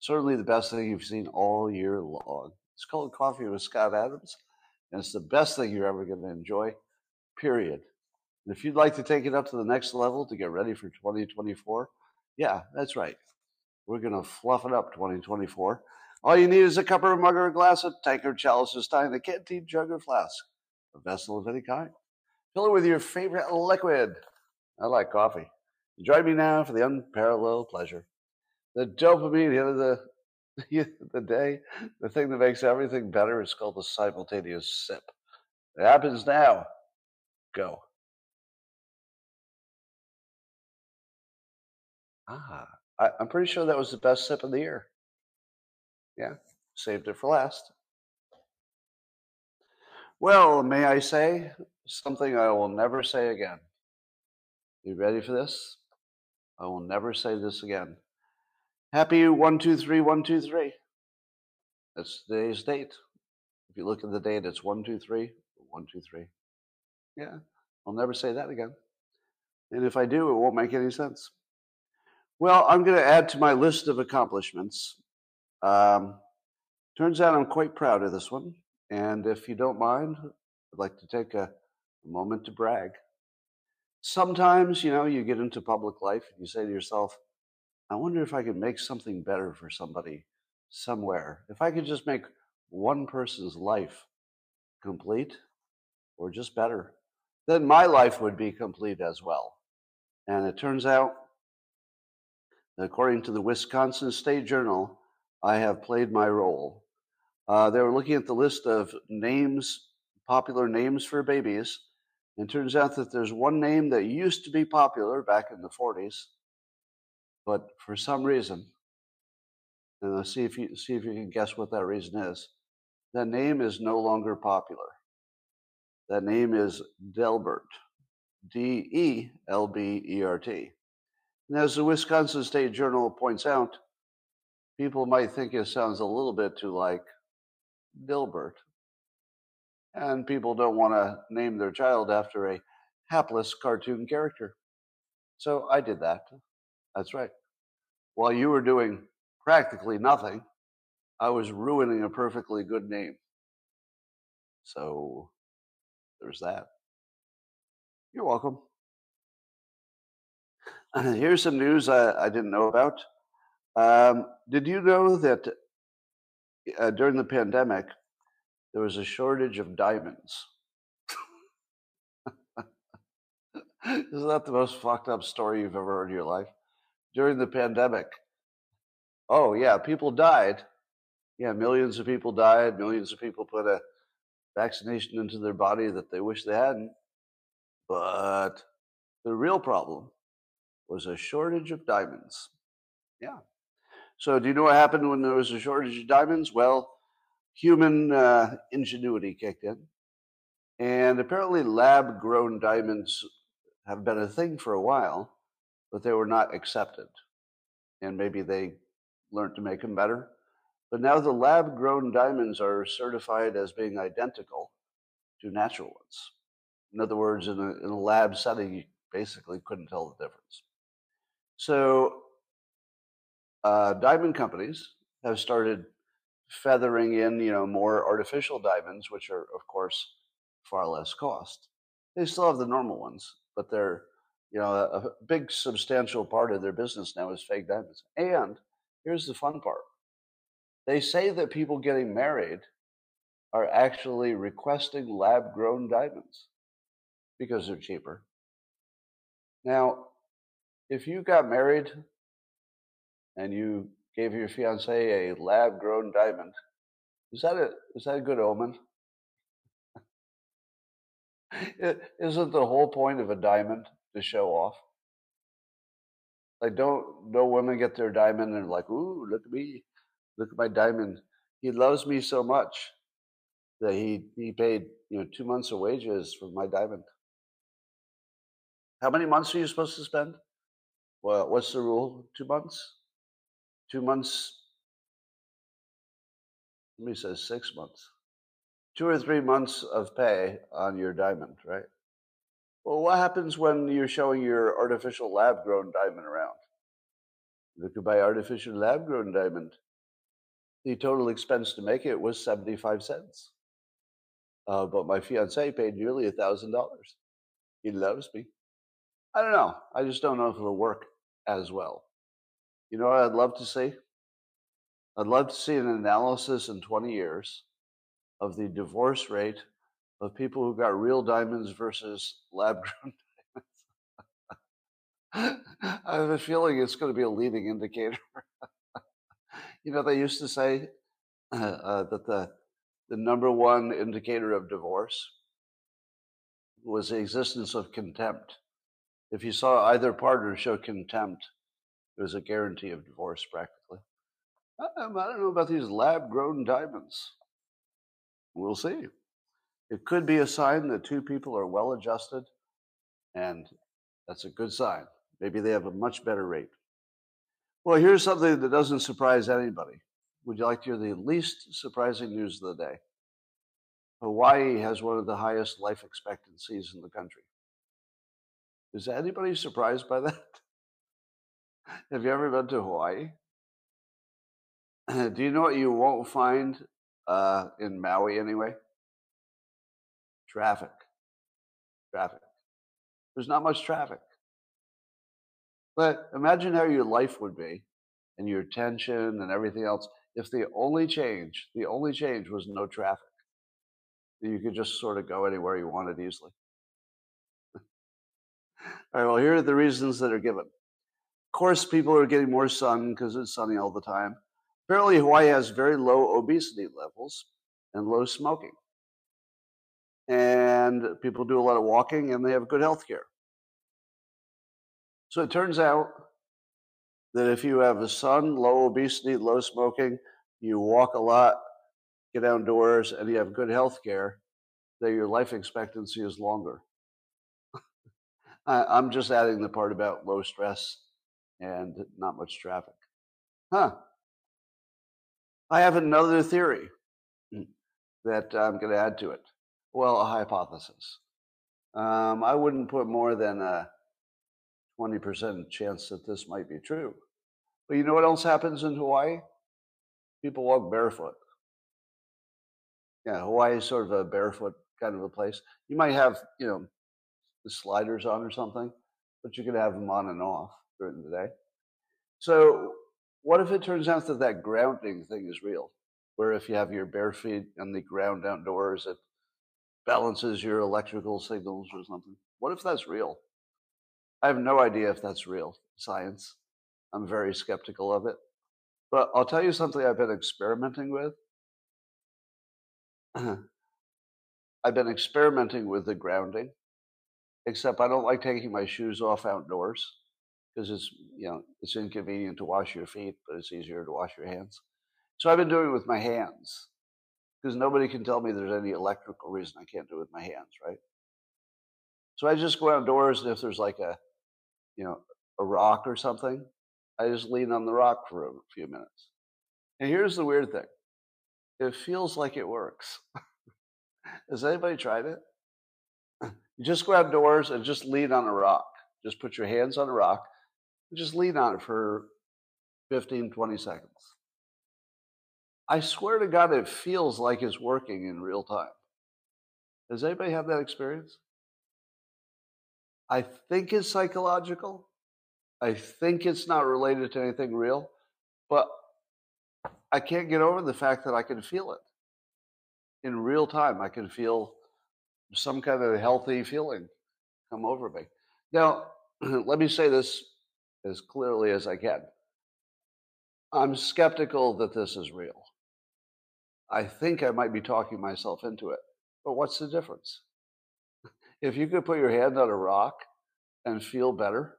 Certainly the best thing you've seen all year long. It's called Coffee with Scott Adams, and it's the best thing you're ever going to enjoy, period. And if you'd like to take it up to the next level to get ready for 2024, yeah, that's right. We're going to fluff it up 2024. All you need is a cup or a mug or a glass, a tankard, chalice, a stein, a canteen, jug, or flask, a vessel of any kind. Fill it with your favorite liquid. I like coffee. Join me now for the unparalleled pleasure. The dopamine hit of the, the day, the thing that makes everything better is called the simultaneous sip. It happens now. Go. Ah, I, I'm pretty sure that was the best sip of the year. Yeah, saved it for last. Well, may I say something I will never say again? You ready for this? I will never say this again. Happy 123123. That's today's date. If you look at the date, it's 123, 123. Yeah, I'll never say that again. And if I do, it won't make any sense. Well, I'm going to add to my list of accomplishments. Um, turns out I'm quite proud of this one. And if you don't mind, I'd like to take a, a moment to brag. Sometimes, you know, you get into public life and you say to yourself, I wonder if I could make something better for somebody somewhere. If I could just make one person's life complete or just better, then my life would be complete as well. And it turns out, according to the Wisconsin State Journal, I have played my role. Uh, they were looking at the list of names, popular names for babies, and turns out that there's one name that used to be popular back in the 40s, but for some reason, and let's see if you see if you can guess what that reason is. That name is no longer popular. That name is Delbert, D E L B E R T. And as the Wisconsin State Journal points out, people might think it sounds a little bit too like Dilbert. And people don't want to name their child after a hapless cartoon character. So I did that. That's right. While you were doing practically nothing, I was ruining a perfectly good name. So there's that. You're welcome. Here's some news I, I didn't know about. Um, did you know that uh, during the pandemic, there was a shortage of diamonds? Isn't that the most fucked up story you've ever heard in your life? During the pandemic, oh, yeah, people died. Yeah, millions of people died. Millions of people put a vaccination into their body that they wish they hadn't. But the real problem was a shortage of diamonds. Yeah. So, do you know what happened when there was a shortage of diamonds? Well, human uh, ingenuity kicked in. And apparently, lab grown diamonds have been a thing for a while, but they were not accepted. And maybe they learned to make them better. But now the lab grown diamonds are certified as being identical to natural ones. In other words, in a, in a lab setting, you basically couldn't tell the difference. So uh, diamond companies have started feathering in, you know, more artificial diamonds, which are, of course, far less cost. They still have the normal ones, but they're, you know, a, big substantial part of their business now is fake diamonds. And here's the fun part: they say that people getting married are actually requesting lab-grown diamonds because they're cheaper. Now, if you got married and you gave your fiance a lab grown diamond, is that a is that a good omen? Isn't the whole point of a diamond to show off? Like, don't no women get their diamond and like, ooh, look at me, look at my diamond. He loves me so much that he he paid you know two months of wages for my diamond. How many months are you supposed to spend? Well, what's the rule? Two months? two months, Let me says six months, two or three months of pay on your diamond, right? Well, what happens when you're showing your artificial lab grown diamond around? You could buy artificial lab grown diamond. the total expense to make it was 75 cents. Uh, but my fiance paid nearly a thousand dollars. He loves me. I don't know. I just don't know if it'll work as well. You know what I'd love to see? I'd love to see an analysis in 20 years of the divorce rate of people who got real diamonds versus lab grown diamonds. I have a feeling it's going to be a leading indicator. you know, they used to say uh, uh, that the the number one indicator of divorce was the existence of contempt. If you saw either partner show contempt, it was a guarantee of divorce practically. I, I don't know about these lab grown diamonds. We'll see. It could be a sign that two people are well adjusted, and that's a good sign. Maybe they have a much better rate. Well, here's something that doesn't surprise anybody. Would you like to hear the least surprising news of the day? Hawaii has one of the highest life expectancies in the country. Is anybody surprised by that? Have you ever been to Hawaii? Do you know what you won't find uh, in Maui anyway? Traffic. Traffic. There's not much traffic. But imagine how your life would be and your tension and everything else if the only change, the only change was no traffic. You could just sort of go anywhere you wanted easily. All right, well, here are the reasons that are given. Of course, people are getting more sun because it's sunny all the time. Apparently, Hawaii has very low obesity levels and low smoking. And people do a lot of walking and they have good health care. So it turns out that if you have a sun, low obesity, low smoking, you walk a lot, get outdoors, and you have good health care, that your life expectancy is longer. I'm just adding the part about low stress and not much traffic. Huh. I have another theory mm, that I'm going to add to it. Well, a hypothesis. Um, I wouldn't put more than a 20% chance that this might be true. But you know what else happens in Hawaii? People walk barefoot. Yeah, Hawaii is sort of a barefoot kind of a place. You might have, you know, the sliders on or something, but you can have them on and off during the day. So, what if it turns out that that grounding thing is real? Where if you have your bare feet on the ground outdoors, it balances your electrical signals or something. What if that's real? I have no idea if that's real science. I'm very skeptical of it. But I'll tell you something I've been experimenting with. I've been experimenting with the grounding, except I don't like taking my shoes off outdoors because it's you know it's inconvenient to wash your feet, but it's easier to wash your hands. So I've been doing it with my hands because nobody can tell me there's any electrical reason I can't do it with my hands, right? So I just go outdoors, and if there's like a you know a rock or something, I just lean on the rock for a few minutes. And here's the weird thing: it feels like it works. Has anybody tried it? You just go outdoors and just lean on a rock. Just put your hands on a rock and just lean on it for 15, 20 seconds. I swear to God, it feels like it's working in real time. Does anybody have that experience? I think it's psychological. I think it's not related to anything real, but I can't get over the fact that I can feel it in real time. I can feel some kind of healthy feeling come over me. Now, let me say this as clearly as I can. I'm skeptical that this is real. I think I might be talking myself into it. But what's the difference? If you could put your hand on a rock and feel better,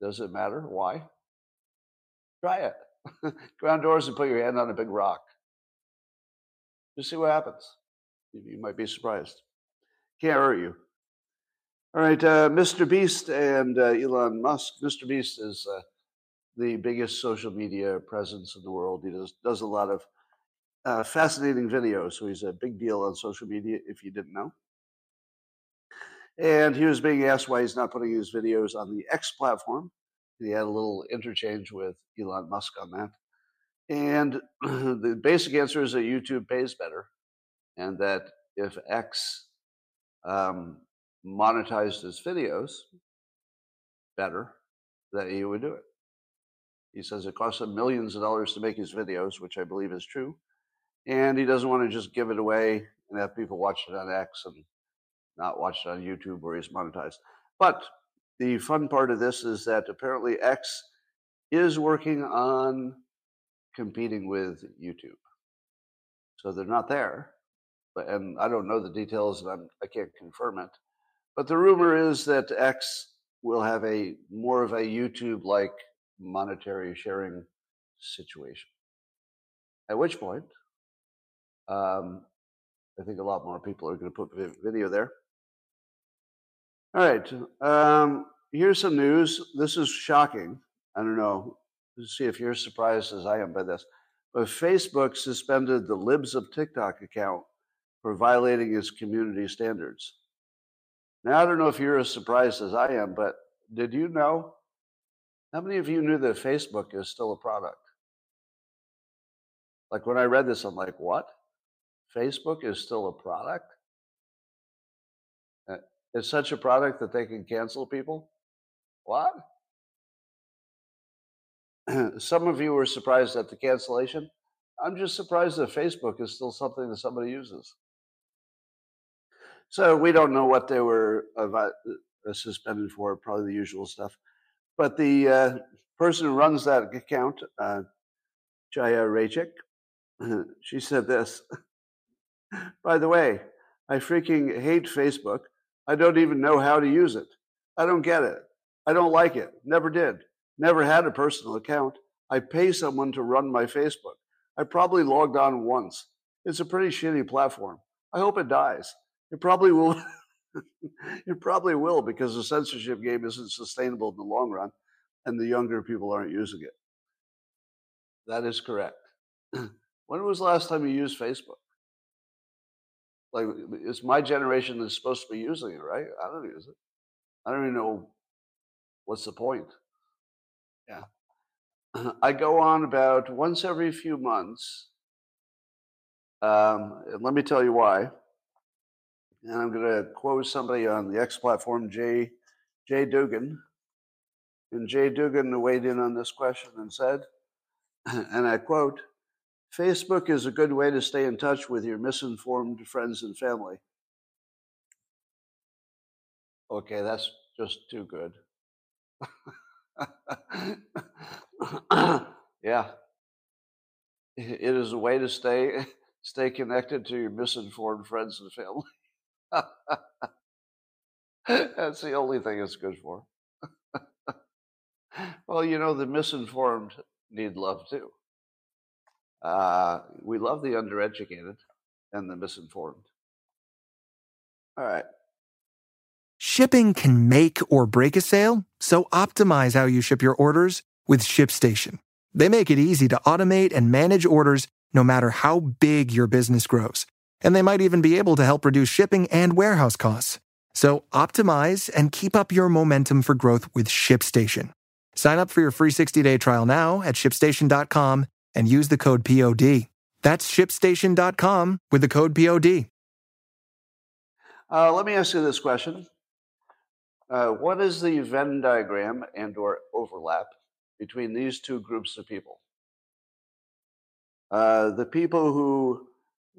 does it matter? Why? Try it. Go outdoors and put your hand on a big rock. Just see what happens. You might be surprised. Can't hurt you. All right, uh, Mr. Beast and uh, Elon Musk. Mr. Beast is uh, the biggest social media presence in the world. He does does a lot of uh, fascinating video. so he's a big deal on social media. If you didn't know, and he was being asked why he's not putting his videos on the X platform. He had a little interchange with Elon Musk on that. And the basic answer is that YouTube pays better, and that if X um, monetized his videos better, that he would do it. He says it costs him millions of dollars to make his videos, which I believe is true. And he doesn't want to just give it away and have people watch it on X and not watch it on YouTube where he's monetized. But the fun part of this is that apparently X is working on competing with YouTube. So they're not there, but and I don't know the details, and I'm, I can't confirm it. But the rumor is that X will have a more of a YouTube-like monetary sharing situation. At which point, um, I think a lot more people are going to put video there. All right. Um, here's some news. This is shocking. I don't know. Let's see if you're surprised as I am by this. But Facebook suspended the Libs of TikTok account for violating its community standards. Now, I don't know if you're as surprised as I am, but did you know? How many of you knew that Facebook is still a product? Like when I read this, I'm like, what? Facebook is still a product? Uh, it's such a product that they can cancel people? What? Some of you were surprised at the cancellation. I'm just surprised that Facebook is still something that somebody uses. So we don't know what they were uh, suspended for, probably the usual stuff. But the uh, person who runs that account, uh, Chaya Raichik, she said this. By the way, I freaking hate Facebook. I don't even know how to use it. I don't get it. I don't like it. Never did. Never had a personal account. I pay someone to run my Facebook. I probably logged on once. It's a pretty shitty platform. I hope it dies. It probably will. it probably will because the censorship game isn't sustainable in the long run and the younger people aren't using it. That is correct. when was the last time you used Facebook? Like, it's my generation that's supposed to be using it, right? I don't use it. I don't even know what's the point. Yeah. I go on about once every few months. Um, and let me tell you why. And I'm going to quote somebody on the X platform, Jay, Jay Dugan. And Jay Dugan weighed in on this question and said, and I quote, Facebook is a good way to stay in touch with your misinformed friends and family. Okay, that's just too good. yeah. It is a way to stay stay connected to your misinformed friends and family. That's the only thing it's good for. well, you know, the misinformed need love too. Uh, we love the undereducated and the misinformed. All right. Shipping can make or break a sale, so optimize how you ship your orders with ShipStation. They make it easy to automate and manage orders no matter how big your business grows. And they might even be able to help reduce shipping and warehouse costs. So optimize and keep up your momentum for growth with ShipStation. Sign up for your free 60-day trial now at shipstation.com and use the code POD. That's shipstation.com with the code POD. Uh, let me ask you this question. Uh, what is the Venn diagram and or overlap between these two groups of people? Uh, the people who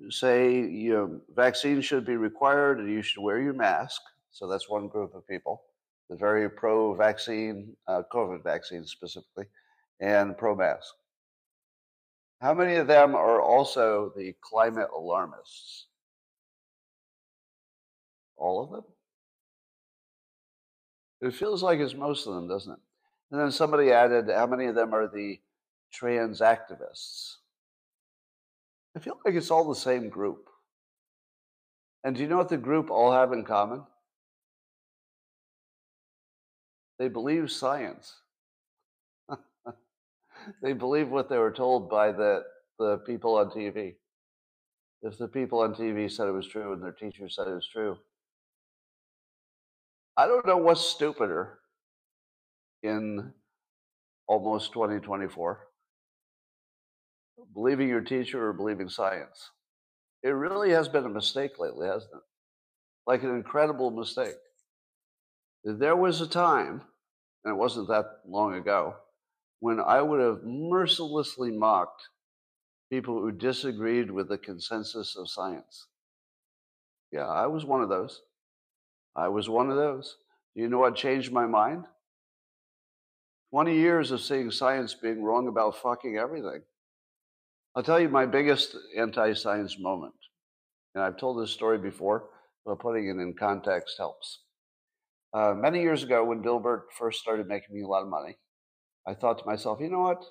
say you know, vaccines should be required and you should wear your mask. So that's one group of people. The very pro-vaccine, uh, COVID vaccine specifically, and pro-mask. How many of them are also the climate alarmists? All of them? It feels like it's most of them, doesn't it? And then somebody added, how many of them are the trans activists? I feel like it's all the same group. And do you know what the group all have in common? They believe science. They believe what they were told by the, the people on TV. If the people on TV said it was true and their teacher said it was true, I don't know what's stupider in almost 2024 believing your teacher or believing science. It really has been a mistake lately, hasn't it? Like an incredible mistake. There was a time, and it wasn't that long ago, when I would have mercilessly mocked people who disagreed with the consensus of science. Yeah, I was one of those. I was one of those. You know what changed my mind? 20 years of seeing science being wrong about fucking everything. I'll tell you my biggest anti science moment. And I've told this story before, but putting it in context helps. Uh, many years ago, when Dilbert first started making me a lot of money, I thought to myself, you know what?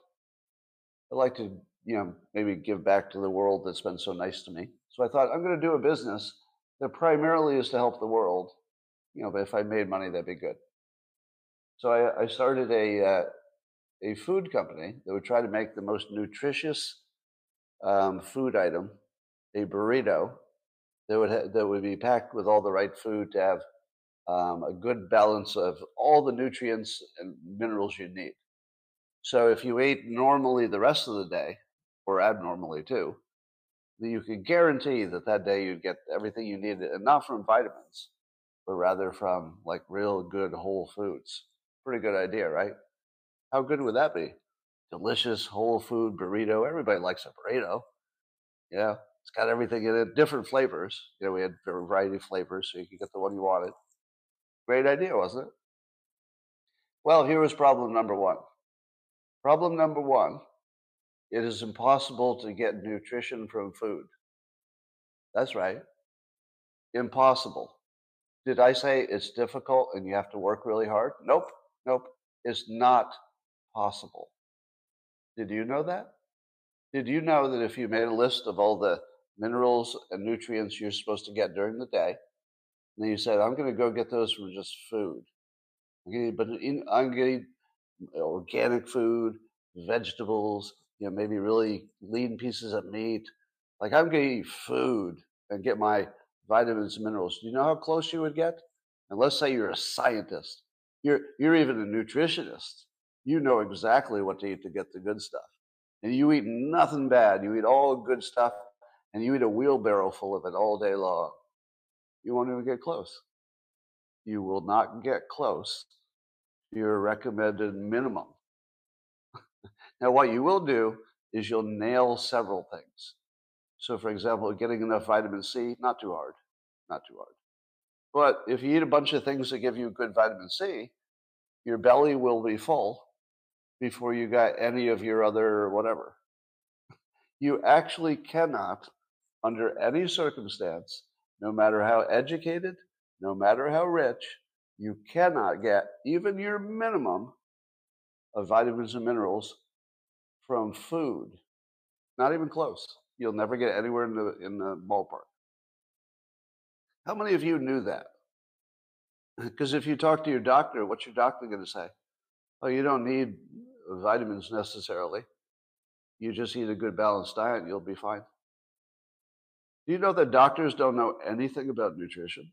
I'd like to, you know, maybe give back to the world that's been so nice to me. So I thought I'm going to do a business that primarily is to help the world. You know, but if I made money, that'd be good. So I, I started a uh, a food company that would try to make the most nutritious um, food item, a burrito, that would ha- that would be packed with all the right food to have um, a good balance of all the nutrients and minerals you need. So if you ate normally the rest of the day, or abnormally too, you could guarantee that that day you'd get everything you needed, and not from vitamins, but rather from like real good whole foods. Pretty good idea, right? How good would that be? Delicious whole food burrito. Everybody likes a burrito. Yeah, it's got everything in it, different flavors. You know, we had a variety of flavors, so you could get the one you wanted. Great idea, wasn't it? Well, here was problem number one. Problem number one it is impossible to get nutrition from food. That's right. Impossible. Did I say it's difficult and you have to work really hard? Nope. Nope. It's not possible. Did you know that? Did you know that if you made a list of all the minerals and nutrients you're supposed to get during the day, and then you said, I'm going to go get those from just food. I'm going to eat Uh, organic food, vegetables, you know, maybe really lean pieces of meat. Like I'm going to eat food and get my vitamins and minerals. Do you know how close you would get? And let's say you're a scientist. You're you're even a nutritionist. You know exactly what to eat to get the good stuff. And you eat nothing bad. You eat all good stuff and you eat a wheelbarrow full of it all day long. You won't even get close. You will not get close your recommended minimum. now, what you will do is you'll nail several things. So, for example, getting enough vitamin C, not too hard, not too hard. But if you eat a bunch of things that give you good vitamin C, your belly will be full before you got any of your other whatever. You actually cannot, under any circumstance, no matter how educated, no matter how rich, you cannot get even your minimum of vitamins and minerals from food. Not even close. You'll never get anywhere in the in the ballpark. How many of you knew that? Because if you talk to your doctor, what's your doctor going to say? Oh, you don't need vitamins necessarily. You just eat a good balanced diet and you'll be fine. Do you know that doctors don't know anything about nutrition?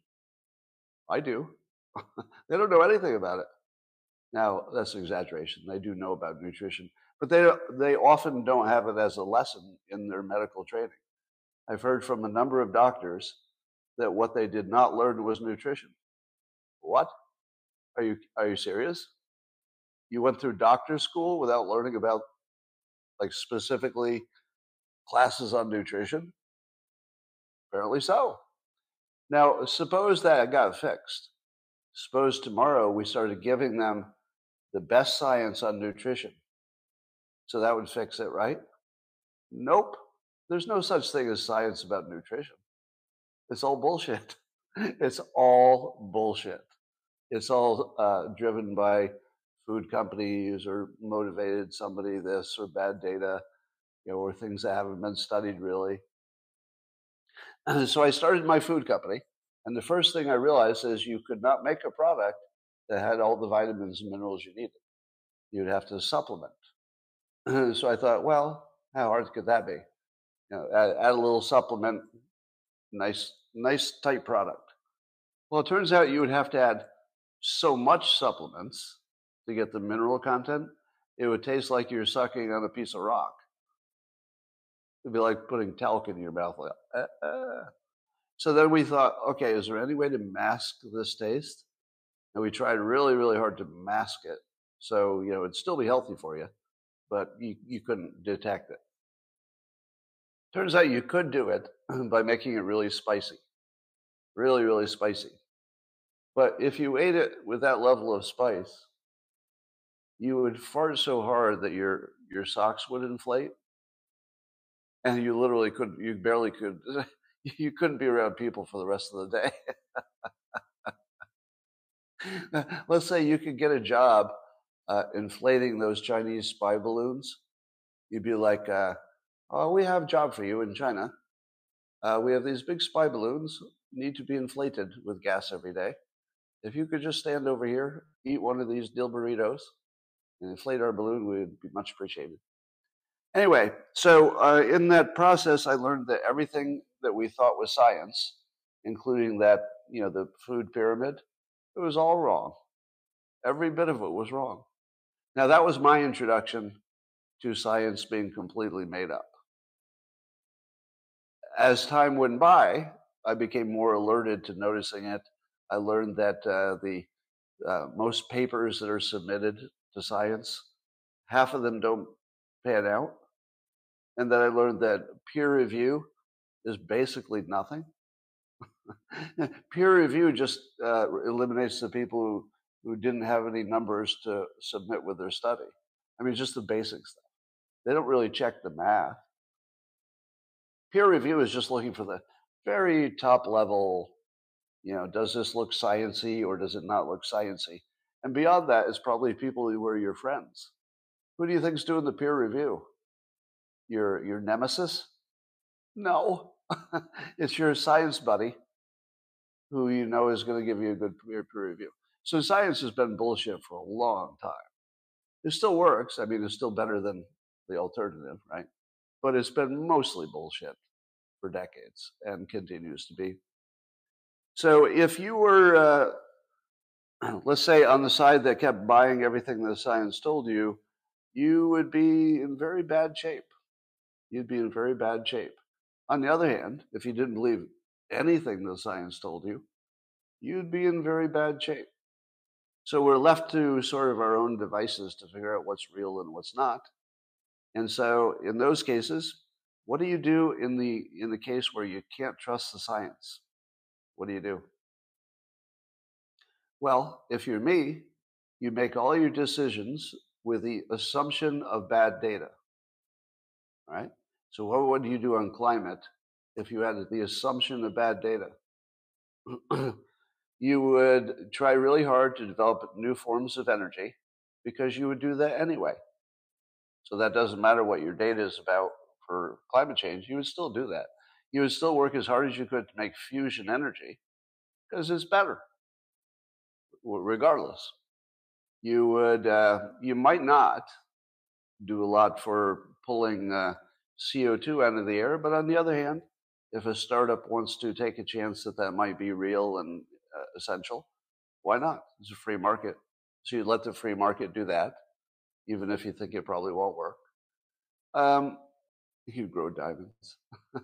I do. they don't know anything about it. Now, that's an exaggeration. They do know about nutrition, but they, they often don't have it as a lesson in their medical training. I've heard from a number of doctors that what they did not learn was nutrition. What? Are you, are you serious? You went through doctor school without learning about, like, specifically classes on nutrition? Apparently so. Now, suppose that got fixed. Suppose tomorrow we started giving them the best science on nutrition. So that would fix it, right? Nope. There's no such thing as science about nutrition. It's all bullshit. It's all bullshit. It's all uh, driven by food companies or motivated somebody this or bad data, you know, or things that haven't been studied really. so I started my food company. And the first thing I realized is you could not make a product that had all the vitamins and minerals you needed. You'd have to supplement. so I thought, well, how hard could that be? You know, add, add a little supplement, nice, nice tight product. Well, it turns out you would have to add so much supplements to get the mineral content, it would taste like you're sucking on a piece of rock. It'd be like putting talc in your mouth. Like, uh, uh. So then we thought, okay, is there any way to mask this taste? And we tried really, really hard to mask it. So, you know, it'd still be healthy for you, but you, you couldn't detect it. Turns out you could do it by making it really spicy. Really, really spicy. But if you ate it with that level of spice, you would fart so hard that your your socks would inflate, and you literally could you barely could you couldn't be around people for the rest of the day. Let's say you could get a job uh, inflating those Chinese spy balloons. You'd be like, uh, "Oh, we have a job for you in China. Uh, we have these big spy balloons need to be inflated with gas every day. If you could just stand over here, eat one of these Dilberitos, and inflate our balloon, we would be much appreciated. Anyway, so uh, in that process, I learned that everything that we thought was science, including that, you know, the food pyramid, it was all wrong. Every bit of it was wrong. Now, that was my introduction to science being completely made up. As time went by, I became more alerted to noticing it. I learned that uh, the uh, most papers that are submitted to science, half of them don't pan out. And then I learned that peer review is basically nothing. peer review just uh, eliminates the people who, who didn't have any numbers to submit with their study. I mean, just the basic stuff. They don't really check the math. Peer review is just looking for the very top level, you know, does this look sciency or does it not look sciency? And beyond that is probably people who are your friends. Who do you think's doing the peer review? Your your nemesis? No, it's your science buddy, who you know is going to give you a good peer, review. So science has been bullshit for a long time. It still works. I mean, it's still better than the alternative, right? But it's been mostly bullshit for decades and continues to be. So if you were uh, let's say on the side that kept buying everything that science told you, you would be in very bad shape. You'd be in very bad shape. On the other hand, if you didn't believe anything the science told you, you'd be in very bad shape. So we're left to sort of our own devices to figure out what's real and what's not. And so in those cases, what do you do in the in the case where you can't trust the science? What do you do? Well, if you're me, you make all your decisions with the assumption of bad data. Right? So, what would you do on climate if you had the assumption of bad data? you would try really hard to develop new forms of energy because you would do that anyway. So, that doesn't matter what your data is about for climate change, you would still do that. You would still work as hard as you could to make fusion energy because it's better regardless. You would, uh, you might not do a lot for pulling uh, CO2 out of the air, but on the other hand, if a startup wants to take a chance that that might be real and uh, essential, why not? It's a free market. So you let the free market do that, even if you think it probably won't work. Um, you grow diamonds.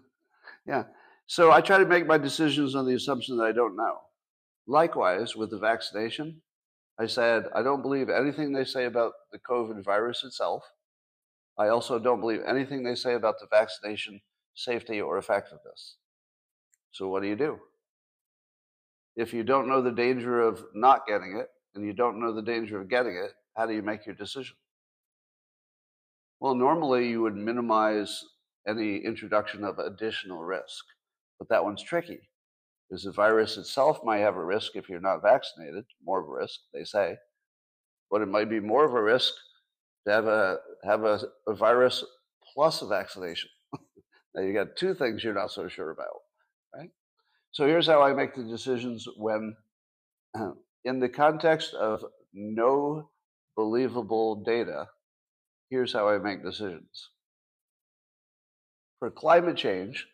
yeah. So I try to make my decisions on the assumption that I don't know. Likewise, with the vaccination, I said, I don't believe anything they say about the COVID virus itself. I also don't believe anything they say about the vaccination safety or effectiveness. So, what do you do? If you don't know the danger of not getting it and you don't know the danger of getting it, how do you make your decision? Well, normally you would minimize any introduction of additional risk, but that one's tricky because the virus itself might have a risk if you're not vaccinated, more of a risk, they say. But it might be more of a risk to have a have a, a virus plus a vaccination. now you got two things you're not so sure about, right? So here's how I make the decisions when, in the context of no believable data, here's how I make decisions. For climate change,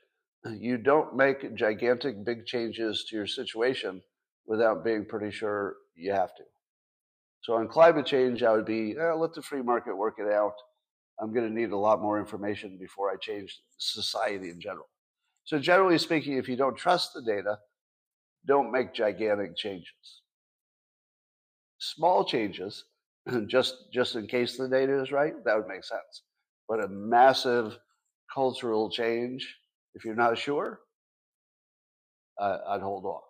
you don't make gigantic big changes to your situation without being pretty sure you have to. So on climate change, I would be eh, let the free market work it out. I'm going to need a lot more information before I change society in general. So, generally speaking, if you don't trust the data, don't make gigantic changes. Small changes, just just in case the data is right, that would make sense. But a massive cultural change, if you're not sure, uh, I'd hold off.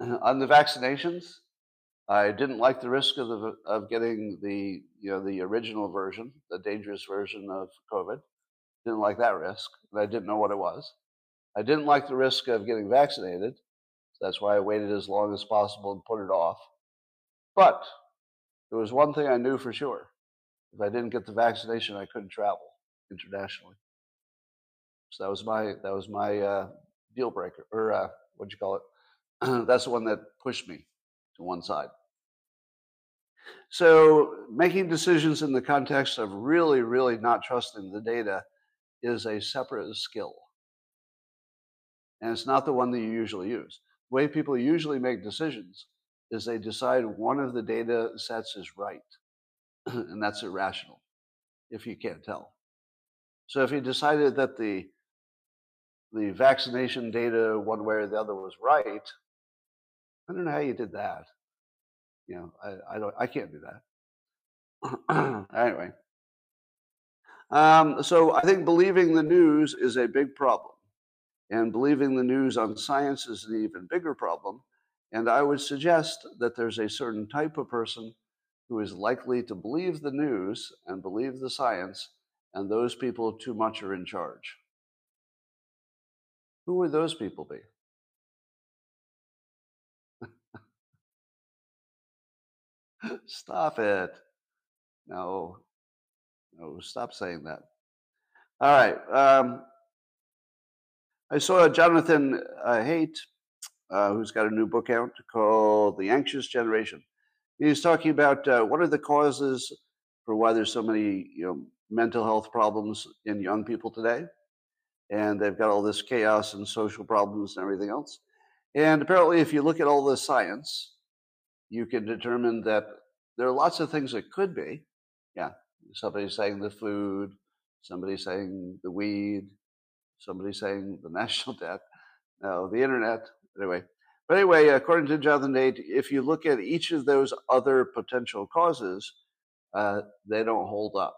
On the vaccinations, I didn't like the risk of the, of getting the you know the original version, the dangerous version of COVID. Didn't like that risk, and I didn't know what it was. I didn't like the risk of getting vaccinated. So that's why I waited as long as possible and put it off. But there was one thing I knew for sure: if I didn't get the vaccination, I couldn't travel internationally. So that was my that was my uh, deal breaker, or uh, what'd you call it? that's the one that pushed me to one side. So making decisions in the context of really, really not trusting the data is a separate skill. And it's not the one that you usually use. The way people usually make decisions is they decide one of the data sets is right, and that's irrational if you can't tell. So if you decided that the the vaccination data one way or the other was right, I don't know how you did that. You know, I, I don't I can't do that. anyway. Um, so I think believing the news is a big problem. And believing the news on science is an even bigger problem. And I would suggest that there's a certain type of person who is likely to believe the news and believe the science, and those people too much are in charge. Who would those people be? Stop it. No, no, stop saying that. All right. Um, I saw Jonathan uh, Haidt, uh, who's got a new book out called The Anxious Generation. He's talking about uh, what are the causes for why there's so many you know, mental health problems in young people today and they've got all this chaos and social problems and everything else. And apparently, if you look at all the science, you can determine that there are lots of things that could be. Yeah, somebody's saying the food, somebody's saying the weed, somebody's saying the national debt, no, the internet. Anyway, but anyway, according to Jonathan Haidt, if you look at each of those other potential causes, uh, they don't hold up.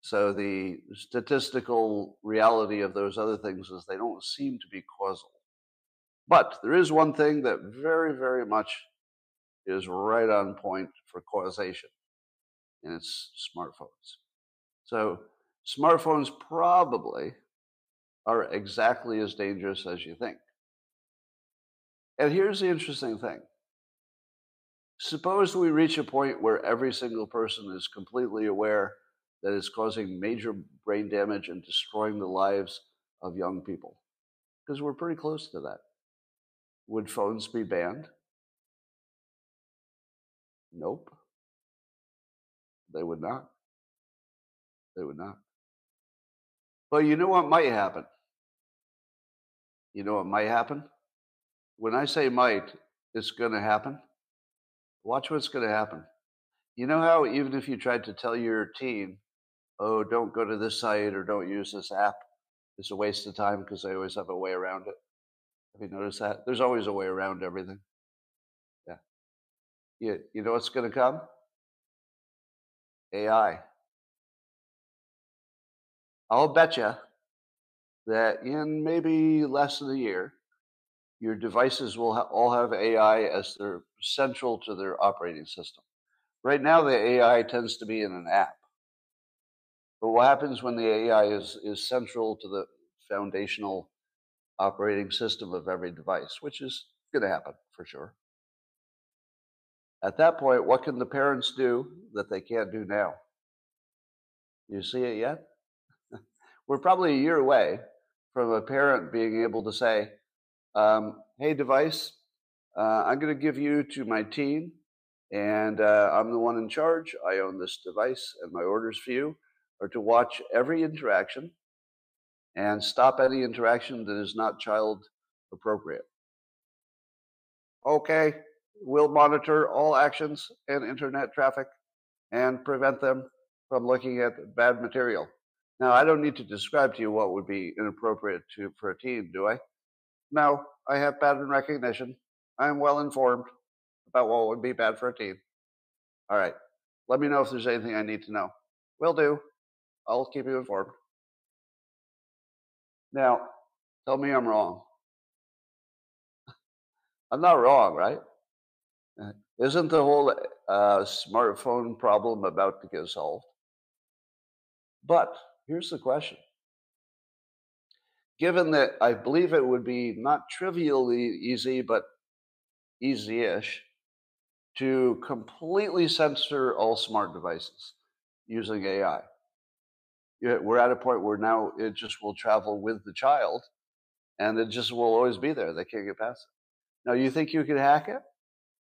So the statistical reality of those other things is they don't seem to be causal. But there is one thing that very, very much is right on point for causation, and it's smartphones. So smartphones probably are exactly as dangerous as you think. And here's the interesting thing. Suppose we reach a point where every single person is completely aware that it's causing major brain damage and destroying the lives of young people. Because we're pretty close to that. Would phones be banned? Nope. They would not. They would not. But you know what might happen? You know what might happen? When I say might, it's going to happen. Watch what's going to happen. You know how even if you tried to tell your teen oh, don't go to this site or don't use this app. It's a waste of time because they always have a way around it. Have you noticed that? There's always a way around everything. You, you know what's going to come? AI. I'll bet you that in maybe less than a year, your devices will ha- all have AI as their central to their operating system. Right now, the AI tends to be in an app. But what happens when the AI is, is central to the foundational operating system of every device, which is going to happen for sure? At that point, what can the parents do that they can't do now? You see it yet? We're probably a year away from a parent being able to say, um, hey, device, uh, I'm going to give you to my teen, and uh, I'm the one in charge. I own this device, and my orders for you are to watch every interaction and stop any interaction that is not child appropriate. Okay, we'll monitor all actions and internet traffic and prevent them from looking at bad material. Now, I don't need to describe to you what would be inappropriate to, for a teen, do I? No, I have pattern recognition. I am well informed about what would be bad for a teen. All right. Let me know if there's anything I need to know. Will do. I'll keep you informed. Now, tell me I'm wrong. I'm not wrong, right? Isn't the whole uh, smartphone problem about to get solved? But here's the question. Given that I believe it would be not trivially easy, but easy ish to completely censor all smart devices using AI. We're at a point where now it just will travel with the child and it just will always be there. They can't get past it. Now, you think you could hack it?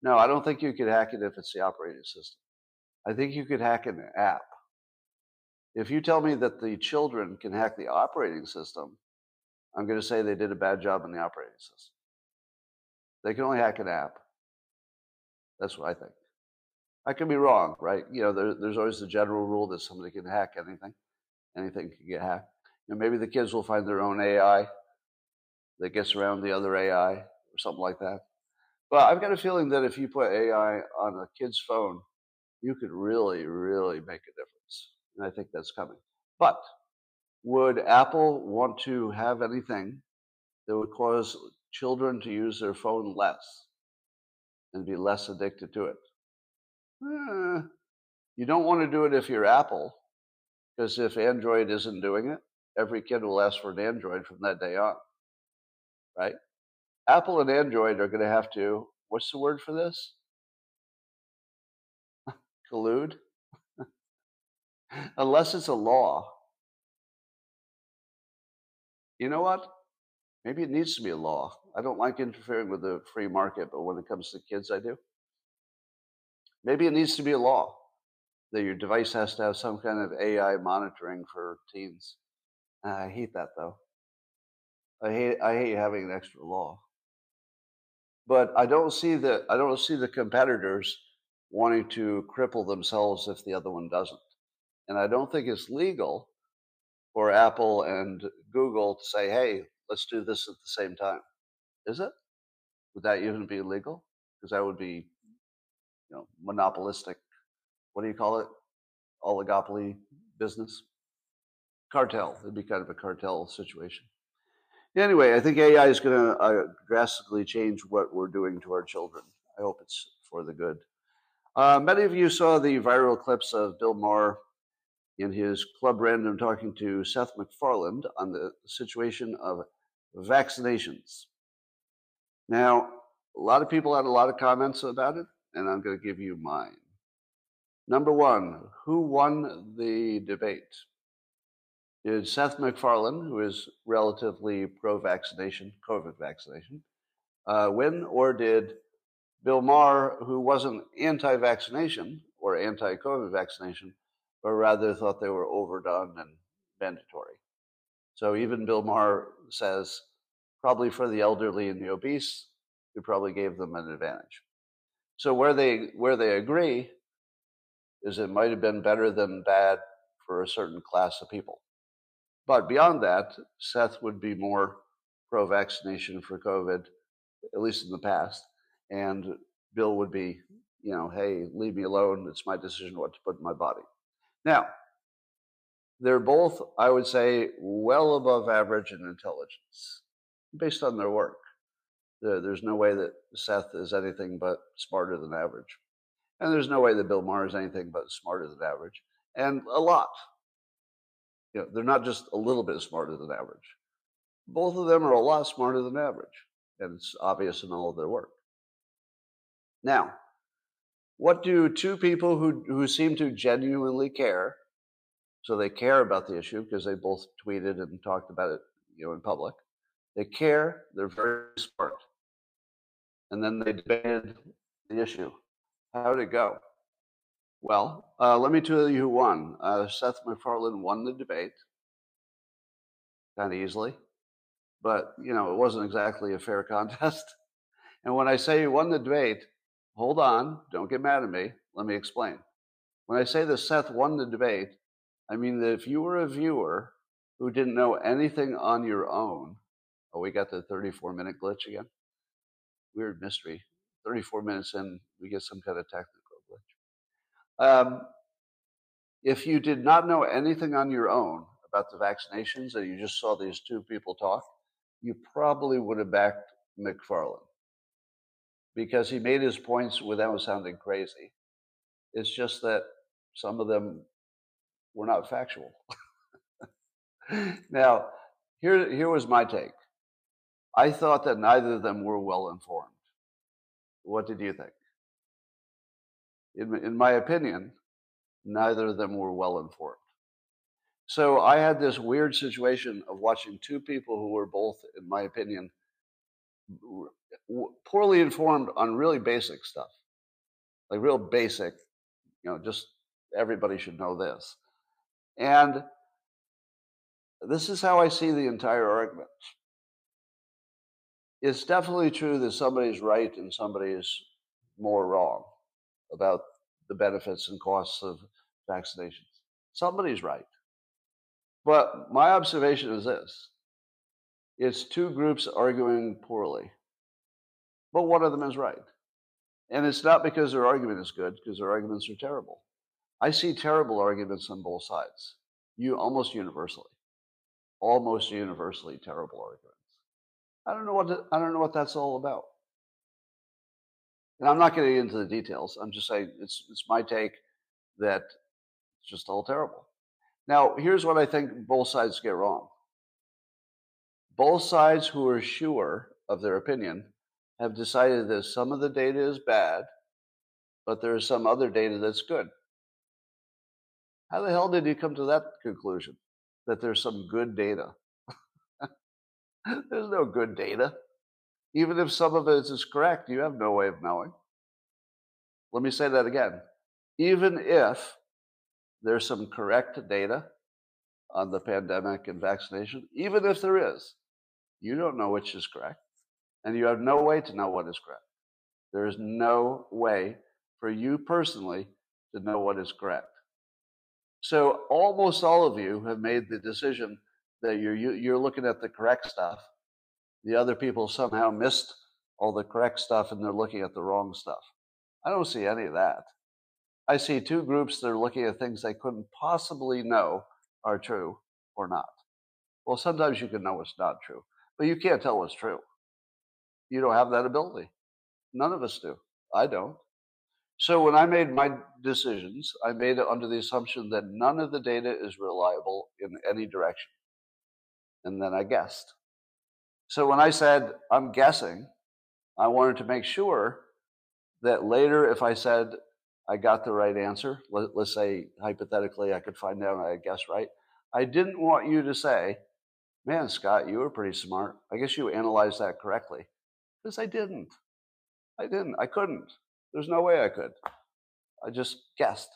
No, I don't think you could hack it if it's the operating system. I think you could hack an app. If you tell me that the children can hack the operating system, I'm going to say they did a bad job in the operating system. They can only hack an app. That's what I think. I could be wrong, right? You know, there, there's always the general rule that somebody can hack anything. Anything can get hacked. You know, maybe the kids will find their own AI that gets around the other AI or something like that. But I've got a feeling that if you put AI on a kid's phone, you could really, really make a difference. And I think that's coming. But would Apple want to have anything that would cause children to use their phone less and be less addicted to it? Eh, you don't want to do it if you're Apple, because if Android isn't doing it, every kid will ask for an Android from that day on. Right? Apple and Android are going to have to, what's the word for this? Collude? Unless it's a law. You know what? Maybe it needs to be a law. I don't like interfering with the free market, but when it comes to kids, I do. Maybe it needs to be a law that your device has to have some kind of AI monitoring for teens. Ah, I hate that though. I hate I hate having an extra law. But I don't see the I don't see the competitors wanting to cripple themselves if the other one doesn't. And I don't think it's legal for Apple and Google to say, "Hey, let's do this at the same time." Is it? Would that even be legal? Because that would be, you know, monopolistic. What do you call it? Oligopoly business. Cartel. It'd be kind of a cartel situation. Anyway, I think AI is going to uh, drastically change what we're doing to our children. I hope it's for the good. Uh, many of you saw the viral clips of Bill Maher in his Club Random talking to Seth MacFarlane on the situation of vaccinations. Now, a lot of people had a lot of comments about it, and I'm going to give you mine. Number one, who won the debate? Did Seth MacFarlane, who is relatively pro vaccination, COVID vaccination, uh, win, or did Bill Maher, who wasn't anti vaccination or anti COVID vaccination, but rather thought they were overdone and mandatory? So even Bill Maher says probably for the elderly and the obese, we probably gave them an advantage. So where they where they agree is it might have been better than bad for a certain class of people. But beyond that, Seth would be more pro vaccination for COVID, at least in the past. And Bill would be, you know, hey, leave me alone. It's my decision what to put in my body. Now, they're both, I would say, well above average in intelligence based on their work. There's no way that Seth is anything but smarter than average. And there's no way that Bill Maher is anything but smarter than average. And a lot. You know, they're not just a little bit smarter than average. Both of them are a lot smarter than average. And it's obvious in all of their work. Now, what do two people who, who seem to genuinely care, so they care about the issue because they both tweeted and talked about it you know, in public, they care, they're very smart. And then they debated the issue. How did it go? Well, uh, let me tell you who won. Uh, Seth MacFarlane won the debate kind of easily, but you know it wasn't exactly a fair contest. And when I say he won the debate, hold on, don't get mad at me. Let me explain. When I say that Seth won the debate, I mean that if you were a viewer who didn't know anything on your own, oh, we got the 34 minute glitch again. Weird mystery. 34 minutes in, we get some kind of technical. Um, if you did not know anything on your own about the vaccinations and you just saw these two people talk, you probably would have backed MacFarlane because he made his points without sounding crazy. It's just that some of them were not factual. now, here, here was my take. I thought that neither of them were well informed. What did you think? In, in my opinion, neither of them were well informed. So I had this weird situation of watching two people who were both, in my opinion, poorly informed on really basic stuff, like real basic, you know, just everybody should know this. And this is how I see the entire argument. It's definitely true that somebody's right and somebody is more wrong about the benefits and costs of vaccinations. Somebody's right. But my observation is this it's two groups arguing poorly, but one of them is right. And it's not because their argument is good, because their arguments are terrible. I see terrible arguments on both sides. You almost universally, almost universally terrible arguments. I don't know what to, I don't know what that's all about. And I'm not getting into the details. I'm just saying it's it's my take that it's just all terrible. Now, here's what I think both sides get wrong. Both sides who are sure of their opinion have decided that some of the data is bad, but there is some other data that's good. How the hell did you come to that conclusion? That there's some good data? there's no good data. Even if some of it is correct, you have no way of knowing. Let me say that again. Even if there's some correct data on the pandemic and vaccination, even if there is, you don't know which is correct, and you have no way to know what is correct. There is no way for you personally to know what is correct. So almost all of you have made the decision that you're you're looking at the correct stuff. The other people somehow missed all the correct stuff and they're looking at the wrong stuff. I don't see any of that. I see two groups that are looking at things they couldn't possibly know are true or not. Well, sometimes you can know what's not true, but you can't tell what's true. You don't have that ability. None of us do. I don't. So when I made my decisions, I made it under the assumption that none of the data is reliable in any direction. And then I guessed. So when I said, I'm guessing, I wanted to make sure that later, if I said I got the right answer, let, us say hypothetically I could find out I guessed right, I didn't want you to say, Man, Scott, you were pretty smart. I guess you analyzed that correctly. Because I didn't. I didn't. I couldn't. There's no way I could. I just guessed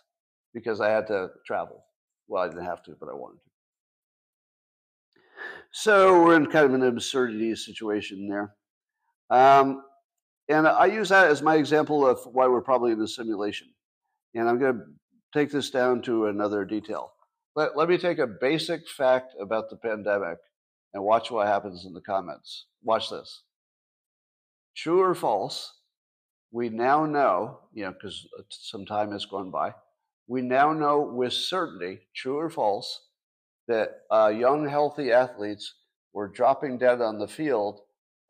because I had to travel. Well, I didn't have to, but I wanted to. So we're in kind of an absurdity situation there. Um, and I use that as my example of why we're probably in a simulation. And I'm going to take this down to another detail. Let, let me take a basic fact about the pandemic and watch what happens in the comments. Watch this. True or false, we now know, you know, because some time has gone by, we now know with certainty, true or false, that uh, young, healthy athletes were dropping dead on the field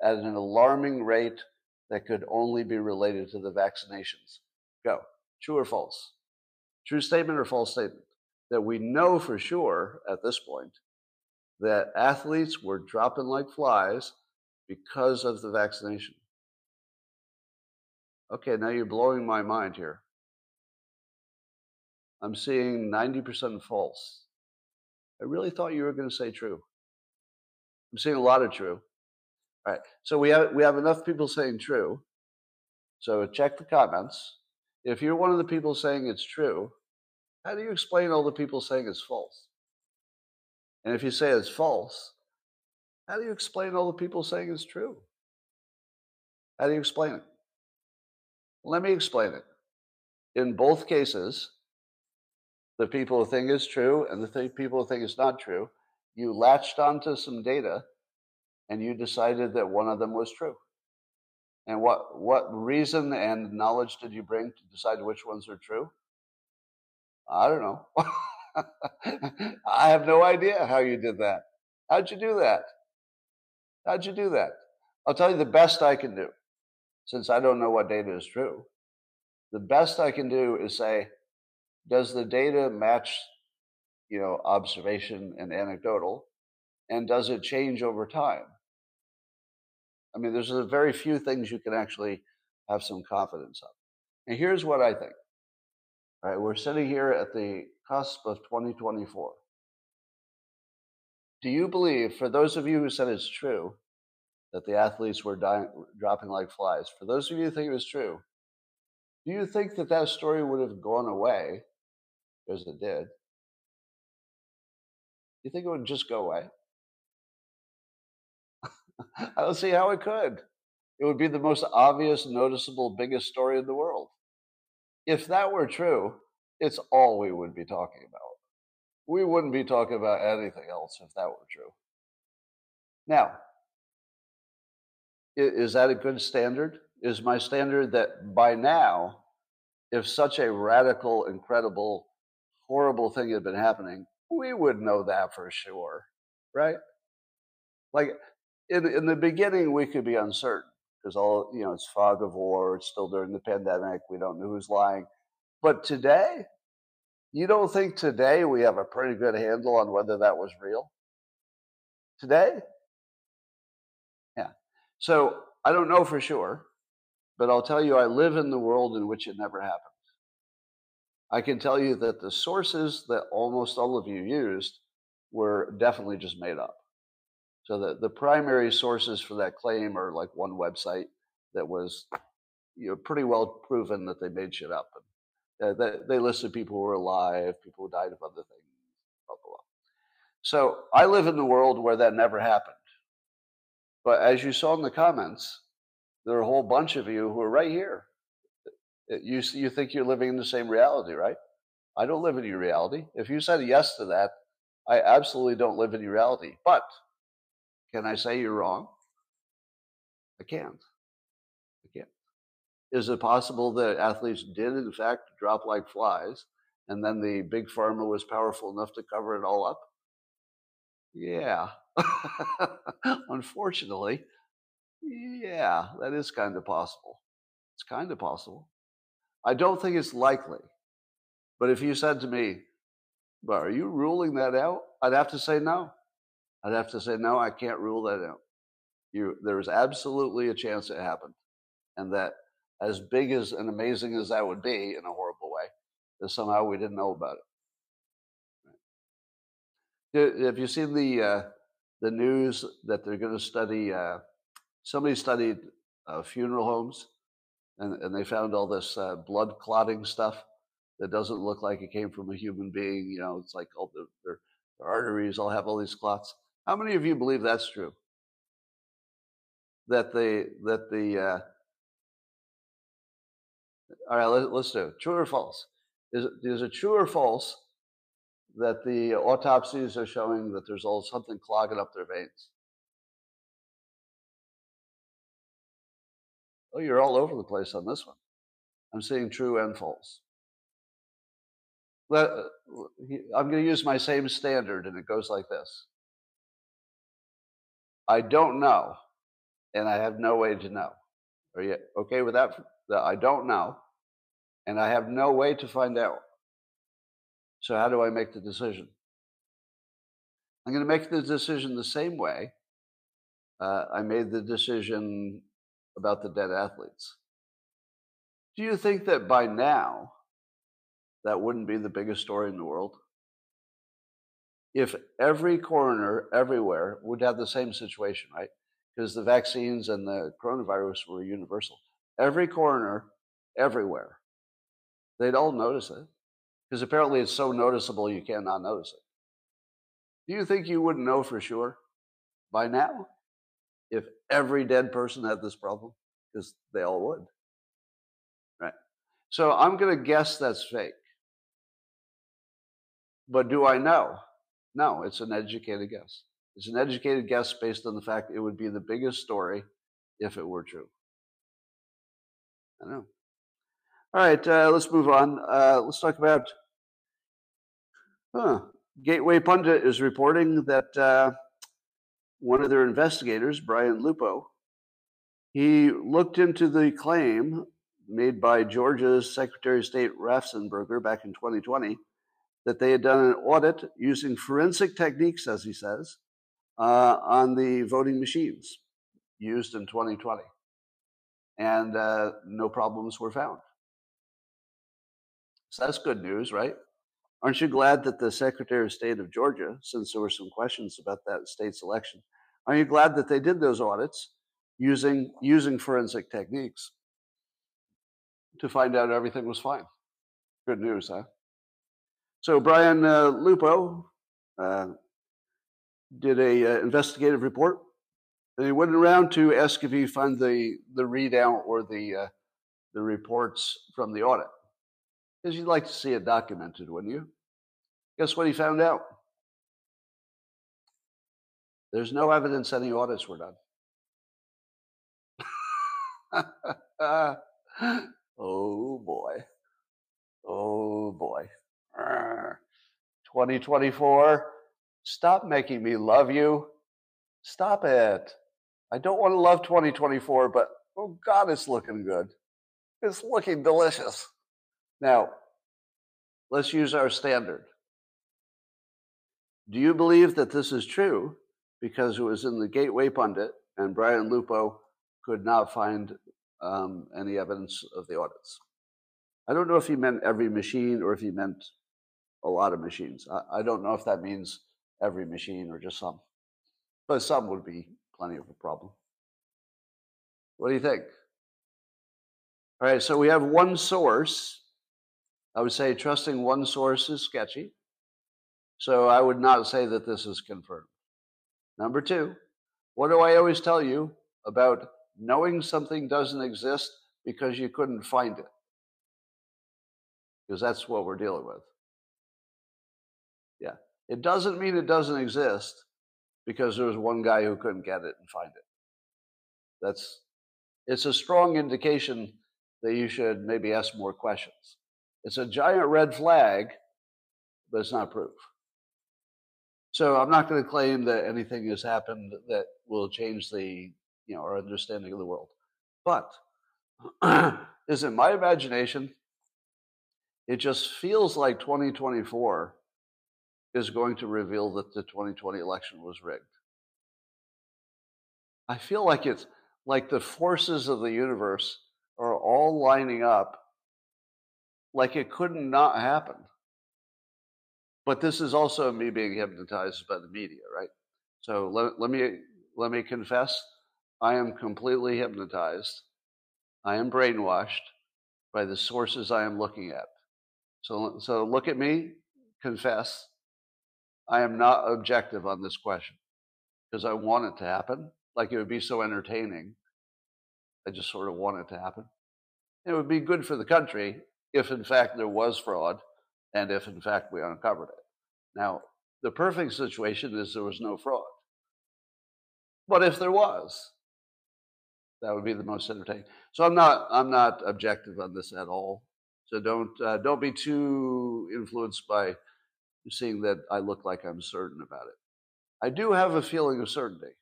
at an alarming rate that could only be related to the vaccinations. Go. True or false? True statement or false statement? That we know for sure at this point that athletes were dropping like flies because of the vaccination. Okay, now you're blowing my mind here. I'm seeing 90% false. I really thought you were going to say true. I'm seeing a lot of true. All right, so we have we have enough people saying true. So check the comments. If you're one of the people saying it's true, how do you explain all the people saying it's false? And if you say it's false, how do you explain all the people saying it's true? How do you explain it? Let me explain it. In both cases, the people think is true and the th- people think is not true. You latched onto some data and you decided that one of them was true. And what, what reason and knowledge did you bring to decide which ones are true? I don't know. I have no idea how you did that. How'd you do that? How'd you do that? I'll tell you the best I can do, since I don't know what data is true. The best I can do is say, does the data match, you know, observation and anecdotal, and does it change over time? I mean, there's a very few things you can actually have some confidence of. And here's what I think. All right, we're sitting here at the cusp of 2024. Do you believe, for those of you who said it's true, that the athletes were dying, dropping like flies, for those of you who think it was true, do you think that that story would have gone away as it did? You think it would just go away? I don't see how it could. It would be the most obvious, noticeable, biggest story in the world. If that were true, it's all we would be talking about. We wouldn't be talking about anything else if that were true. Now, is that a good standard? Is my standard that by now, if such a radical, incredible, horrible thing had been happening, we would know that for sure, right? Like in, in the beginning, we could be uncertain because all, you know, it's fog of war, it's still during the pandemic, we don't know who's lying. But today, you don't think today we have a pretty good handle on whether that was real? Today? Yeah. So I don't know for sure, but I'll tell you, I live in the world in which it never happened. I can tell you that the sources that almost all of you used were definitely just made up. So the, the primary sources for that claim are like one website that was you know pretty well proven that they made shit up. And, uh, they, they listed people who were alive, people who died of other things, blah, blah, blah. So I live in the world where that never happened. But as you saw in the comments, there are a whole bunch of you who are right here. You, you think you're living in the same reality, right? I don't live in your reality. If you said yes to that, I absolutely don't live in your reality. But can I say you're wrong? I can't. I can't. Is it possible that athletes did, in fact, drop like flies, and then the big pharma was powerful enough to cover it all up? Yeah. Unfortunately, yeah, that is kind of possible. It's kind of possible. I don't think it's likely. But if you said to me, but are you ruling that out? I'd have to say no. I'd have to say, no, I can't rule that out. You, there's absolutely a chance it happened. And that as big as and amazing as that would be in a horrible way, that somehow we didn't know about it. Have you seen the, uh, the news that they're going to study? Uh, somebody studied uh, funeral homes and, and they found all this uh, blood clotting stuff that doesn't look like it came from a human being. You know, it's like all the, their, their arteries all have all these clots. How many of you believe that's true? That the that the uh, all right, let, us do it. True or false? Is it, is it true or false that the autopsies are showing that there's all something clogging up their veins? Oh, you're all over the place on this one. I'm seeing true and false. Uh, I'm going to use my same standard, and it goes like this I don't know, and I have no way to know. Are you okay with that? That I don't know, and I have no way to find out. So, how do I make the decision? I'm going to make the decision the same way uh, I made the decision about the dead athletes. Do you think that by now that wouldn't be the biggest story in the world? if every coroner everywhere would have the same situation, right? Because the vaccines and the coronavirus were universal. Every coroner everywhere, they'd all notice it. Because apparently it's so noticeable you cannot notice it. Do you think you wouldn't know for sure by now every dead person had this problem? Because they all would. Right. So I'm going to guess that's fake. But do I know? No, it's an educated guess. It's an educated guess based on the fact it would be the biggest story if it were true. I know. All right, uh, let's move on. Uh, let's talk about. Huh. Gateway Pundit is reporting that uh, one of their investigators, Brian Lupo, he looked into the claim made by Georgia's Secretary of State Raffensperger back in 2020 that they had done an audit using forensic techniques, as he says, uh, on the voting machines used in 2020. And uh, no problems were found. So that's good news, right? Aren't you glad that the Secretary of State of Georgia, since there were some questions about that state's election, are you glad that they did those audits using using forensic techniques to find out everything was fine? Good news, huh? So Brian uh, Lupo uh, did a uh, investigative report, and he went around to ask if he found the the readout or the uh, the reports from the audit, because you'd like to see it documented, wouldn't you? Guess what he found out? There's no evidence any audits were done. oh boy. Oh boy. 2024, stop making me love you. Stop it. I don't want to love 2024, but oh God, it's looking good. It's looking delicious. Now, let's use our standard. Do you believe that this is true because it was in the Gateway Pundit and Brian Lupo could not find um, any evidence of the audits? I don't know if he meant every machine or if he meant a lot of machines. I, I don't know if that means every machine or just some, but some would be plenty of a problem. What do you think? All right, so we have one source. I would say trusting one source is sketchy. So I would not say that this is confirmed. Number two, what do I always tell you about knowing something doesn't exist because you couldn't find it? Because that's what we're dealing with. Yeah. It doesn't mean it doesn't exist because there was one guy who couldn't get it and find it. That's it's a strong indication that you should maybe ask more questions. It's a giant red flag, but it's not proof. So I'm not going to claim that anything has happened that will change the you know our understanding of the world. But is it my imagination? It just feels like 2024 is going to reveal that the 2020 election was rigged. I feel like it's like the forces of the universe are all lining up like it couldn't not happen. But this is also me being hypnotized by the media, right? So let, let me let me confess, I am completely hypnotized. I am brainwashed by the sources I am looking at. So so look at me, confess, I am not objective on this question because I want it to happen. Like it would be so entertaining. I just sort of want it to happen. It would be good for the country if, in fact, there was fraud and if, in fact, we uncovered it. Now, the perfect situation is there was no fraud. But if there was, that would be the most entertaining. So I'm not I'm not objective on this at all. So don't uh, don't be too influenced by seeing that I look like I'm certain about it. I do have a feeling of certainty.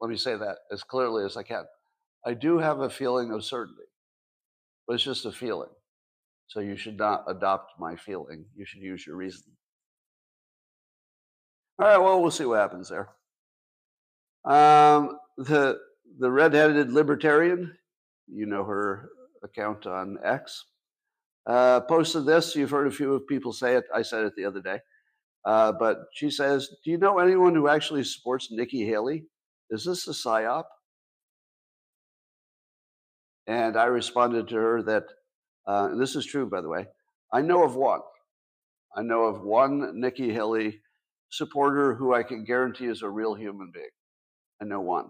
Let me say that as clearly as I can. I do have a feeling of certainty, but it's just a feeling. So you should not adopt my feeling. You should use your reason. All right, well, we'll see what happens there. Um, the the redheaded libertarian, you know her account on X. Uh, posted this. You've heard a few of people say it. I said it the other day. Uh, but she says, Do you know anyone who actually supports Nikki Haley? Is this a psyop? And I responded to her that, uh, and this is true, by the way, I know of one. I know of one Nikki Haley supporter who I can guarantee is a real human being. I know one.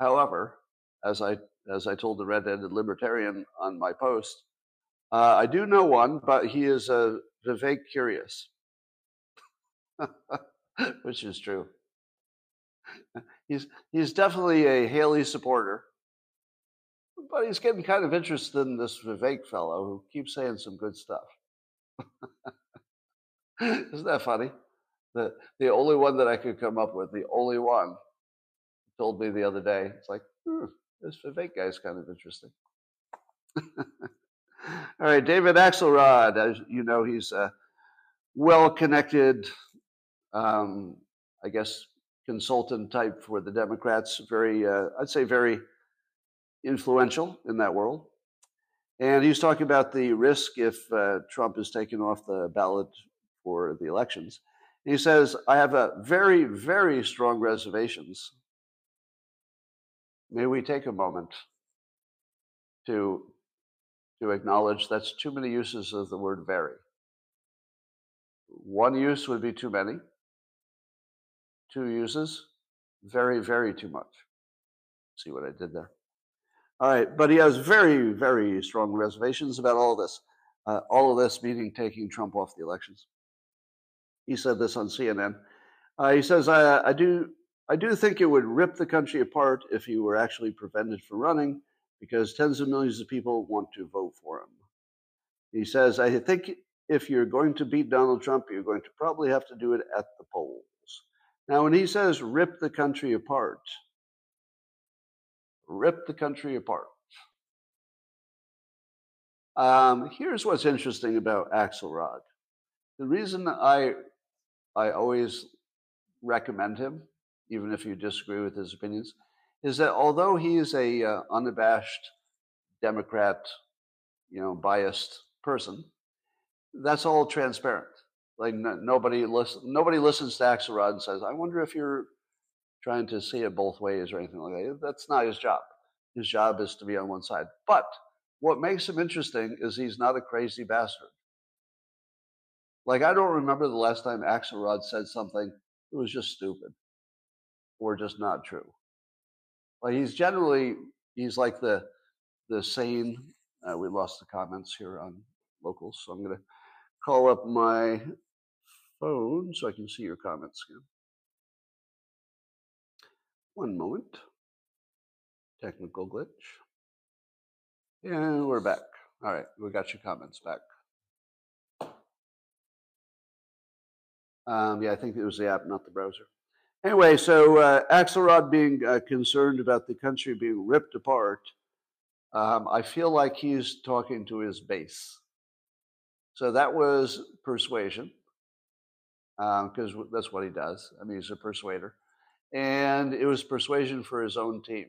However, as I as I told the red-headed libertarian on my post, uh, I do know one, but he is a Vivek Curious. which is true. He's he's definitely a Haley supporter, but he's getting kind of interested in this Vivek fellow who keeps saying some good stuff. Isn't that funny? The the only one that I could come up with, the only one, told me the other day. It's like hmm, this Vivek guy's kind of interesting. All right, David Axelrod, as you know, he's a well connected, um, I guess, consultant type for the Democrats. Very, uh, I'd say, very influential in that world. And he's talking about the risk if uh, Trump is taken off the ballot for the elections. And he says, I have a very, very strong reservations. May we take a moment to, to acknowledge that's too many uses of the word very. One use would be too many. Two uses, very, very too much. See what I did there? All right, but he has very, very strong reservations about all of this. Uh, all of this meaning taking Trump off the elections. He said this on CNN. Uh, he says, I, I, do, I do think it would rip the country apart if he were actually prevented from running because tens of millions of people want to vote for him. He says, I think if you're going to beat Donald Trump, you're going to probably have to do it at the polls. Now, when he says rip the country apart, rip the country apart. Um, here's what's interesting about Axelrod. The reason I I always recommend him, even if you disagree with his opinions, is that although he is a uh, unabashed Democrat, you know, biased person, that's all transparent. Like no, nobody listen, nobody listens to Axelrod and says, "I wonder if you're trying to see it both ways or anything like that." That's not his job. His job is to be on one side. But what makes him interesting is he's not a crazy bastard. Like I don't remember the last time Axelrod said something that was just stupid or just not true. Like he's generally he's like the the sane. Uh, we lost the comments here on locals, so I'm going to call up my phone so I can see your comments again. One moment. Technical glitch. And we're back. All right, we got your comments back. Um, yeah, I think it was the app, not the browser. Anyway, so uh, Axelrod being uh, concerned about the country being ripped apart, um, I feel like he's talking to his base. So that was persuasion, because um, that's what he does. I mean, he's a persuader. And it was persuasion for his own team.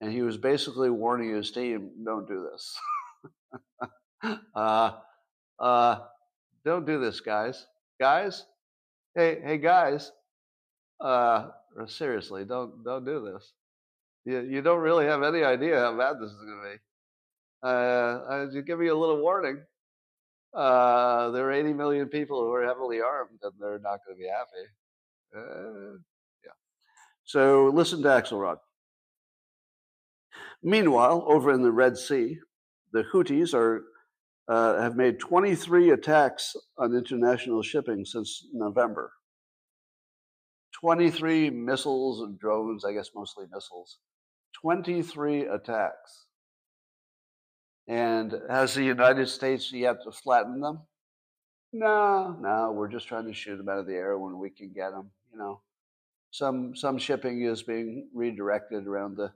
And he was basically warning his team don't do this. uh, uh, don't do this, guys. Guys, hey, hey, guys, uh, seriously, don't don't do this. You, you don't really have any idea how bad this is going to be. Uh, you give me a little warning uh, there are 80 million people who are heavily armed and they're not going to be happy. Uh. So listen to Axelrod. Meanwhile, over in the Red Sea, the Houthis are uh, have made 23 attacks on international shipping since November. 23 missiles and drones, I guess mostly missiles. 23 attacks. And has the United States yet to flatten them? No, no, we're just trying to shoot them out of the air when we can get them. You know, some some shipping is being redirected around the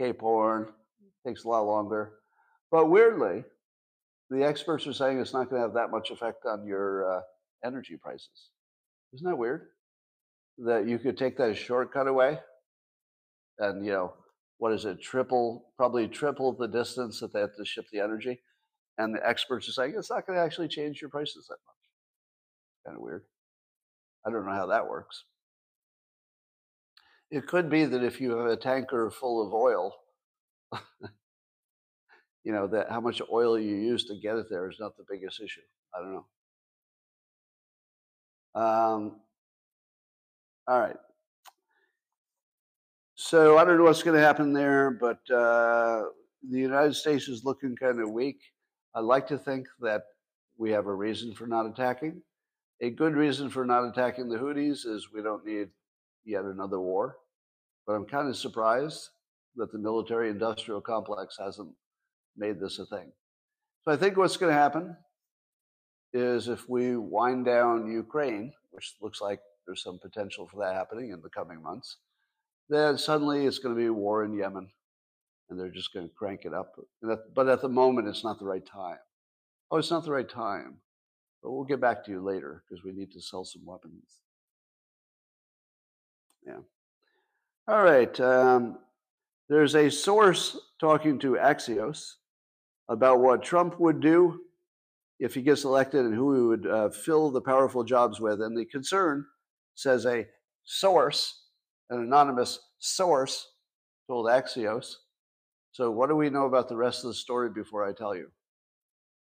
Cape Horn. It Takes a lot longer, but weirdly, the experts are saying it's not going to have that much effect on your uh, energy prices. Isn't that weird? That you could take that shortcut away, and you know what is it, triple, probably triple the distance that they have to ship the energy. And the experts are saying it's not going to actually change your prices that much. Kind of weird. I don't know how that works. It could be that if you have a tanker full of oil, you know, that how much oil you use to get it there is not the biggest issue. I don't know. Um, all right. So I don't know what's going to happen there, but uh, the United States is looking kind of weak. I like to think that we have a reason for not attacking. A good reason for not attacking the Houthis is we don't need yet another war. But I'm kind of surprised that the military industrial complex hasn't made this a thing. So I think what's going to happen is if we wind down Ukraine, which looks like there's some potential for that happening in the coming months, then suddenly it's going to be war in Yemen and they're just going to crank it up. But at the moment, it's not the right time. Oh, it's not the right time. But we'll get back to you later because we need to sell some weapons. Yeah. All right. Um, there's a source talking to Axios about what Trump would do if he gets elected and who he would uh, fill the powerful jobs with. And the concern says a source, an anonymous source, told Axios. So, what do we know about the rest of the story before I tell you?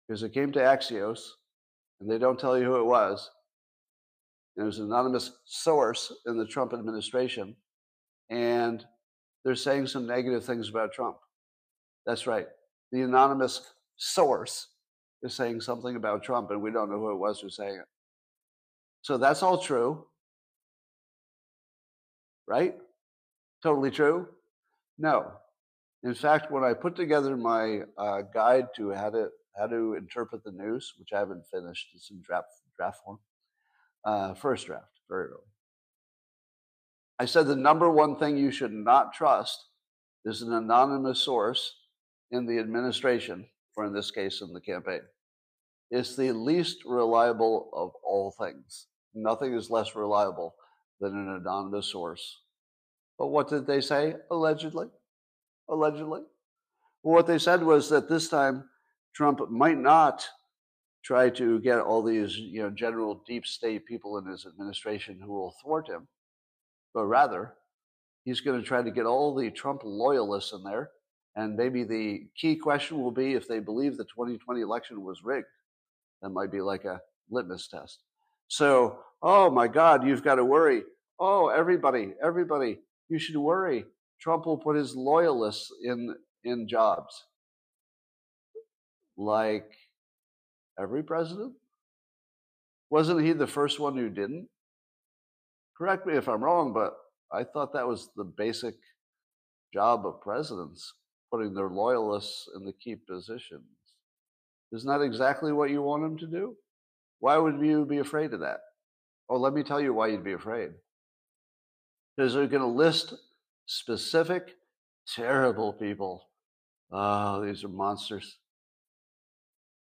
Because it came to Axios, and they don't tell you who it was. And was an anonymous source in the Trump administration, and they're saying some negative things about Trump. That's right. The anonymous source is saying something about Trump, and we don't know who it was who's saying it. So that's all true. Right? Totally true? No. In fact, when I put together my uh, guide to how to how to interpret the news, which I haven't finished, it's in draft draft form, uh, first draft, very early. I said the number one thing you should not trust is an anonymous source in the administration, or in this case, in the campaign. It's the least reliable of all things. Nothing is less reliable than an anonymous source. But what did they say? Allegedly. Allegedly. Well, what they said was that this time Trump might not try to get all these, you know, general deep state people in his administration who will thwart him, but rather he's going to try to get all the Trump loyalists in there. And maybe the key question will be if they believe the 2020 election was rigged. That might be like a litmus test. So, oh my God, you've got to worry. Oh, everybody, everybody, you should worry. Trump will put his loyalists in in jobs. Like every president? Wasn't he the first one who didn't? Correct me if I'm wrong, but I thought that was the basic job of presidents, putting their loyalists in the key positions. Isn't that exactly what you want them to do? Why would you be afraid of that? Oh, let me tell you why you'd be afraid. Because they're going to list specific, terrible people. Oh, these are monsters.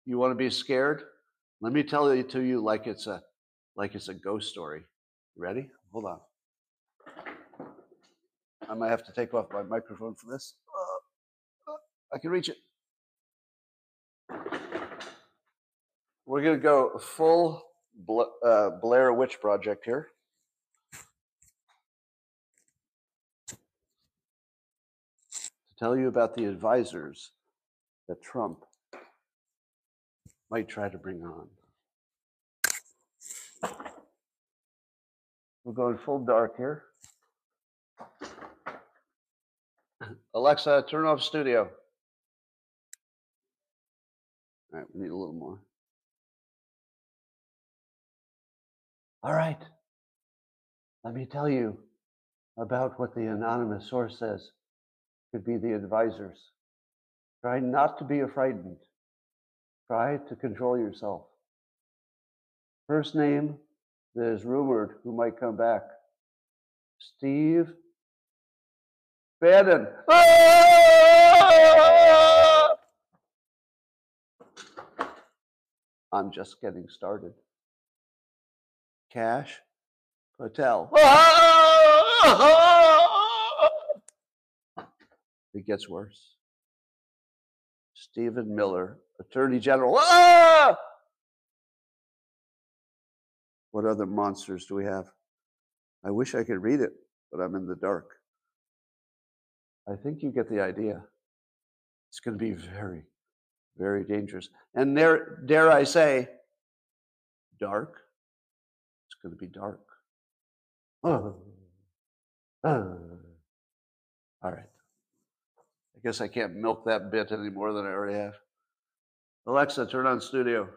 You want to be scared? Let me tell it to you like it's a like it's a ghost story. Ready? Hold on. I might have to take off my microphone for this. Uh, uh, I can reach it. We're going to go full uh, Blair Witch Project here. To tell you about the advisors that Trump might try to bring on. We're going full dark here. Alexa, turn off studio. All right, we need a little more. All right. Let me tell you about what the anonymous source says could be the advisors. Try not to be frightened. Try to control yourself. First name that is rumored who might come back Steve Bannon. Ah! I'm just getting started. Kash Patel. Ah! It gets worse. Stephen Miller, Attorney General. Ah! What other monsters do we have? I wish I could read it, but I'm in the dark. I think you get the idea. It's going to be very, very dangerous. And there, dare I say, dark. It's going to be dark. Oh. Oh. All right I guess I can't milk that bit any more than I already have. Alexa, turn on studio.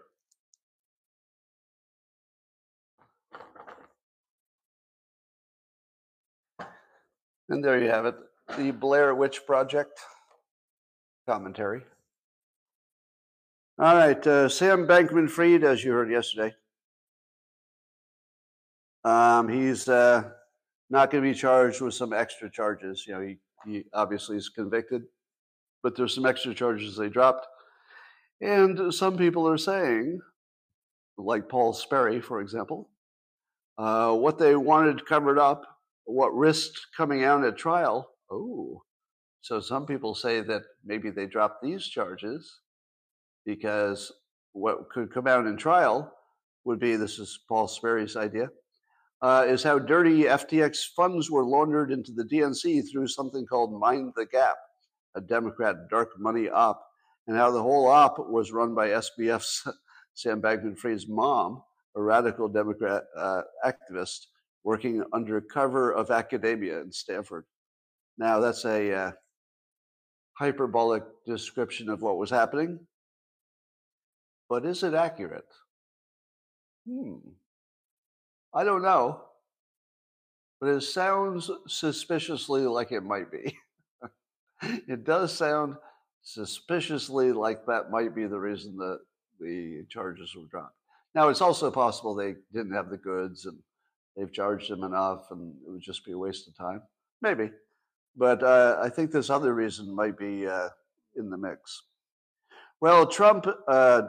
And there you have it the Blair Witch Project commentary. All right, uh, Sam Bankman Fried, as you heard yesterday, um, he's uh, not going to be charged with some extra charges. You know, he, he obviously is convicted, but there's some extra charges they dropped. And some people are saying, like Paul Sperry, for example, uh, what they wanted covered up, what risked coming out at trial. Oh, so some people say that maybe they dropped these charges because what could come out in trial would be this is Paul Sperry's idea uh, is how dirty FTX funds were laundered into the DNC through something called Mind the Gap, a Democrat dark money op, and how the whole op was run by SBF's Sam Bankman Fried's mom, a radical Democrat uh, activist working under cover of academia in Stanford. Now, that's a uh, hyperbolic description of what was happening, but is it accurate? Hmm. I don't know, but it sounds suspiciously like it might be. it does sound suspiciously like that might be the reason that the charges were dropped. Now, it's also possible they didn't have the goods and they've charged them enough and it would just be a waste of time. Maybe. But uh, I think this other reason might be uh, in the mix. Well, Trump uh,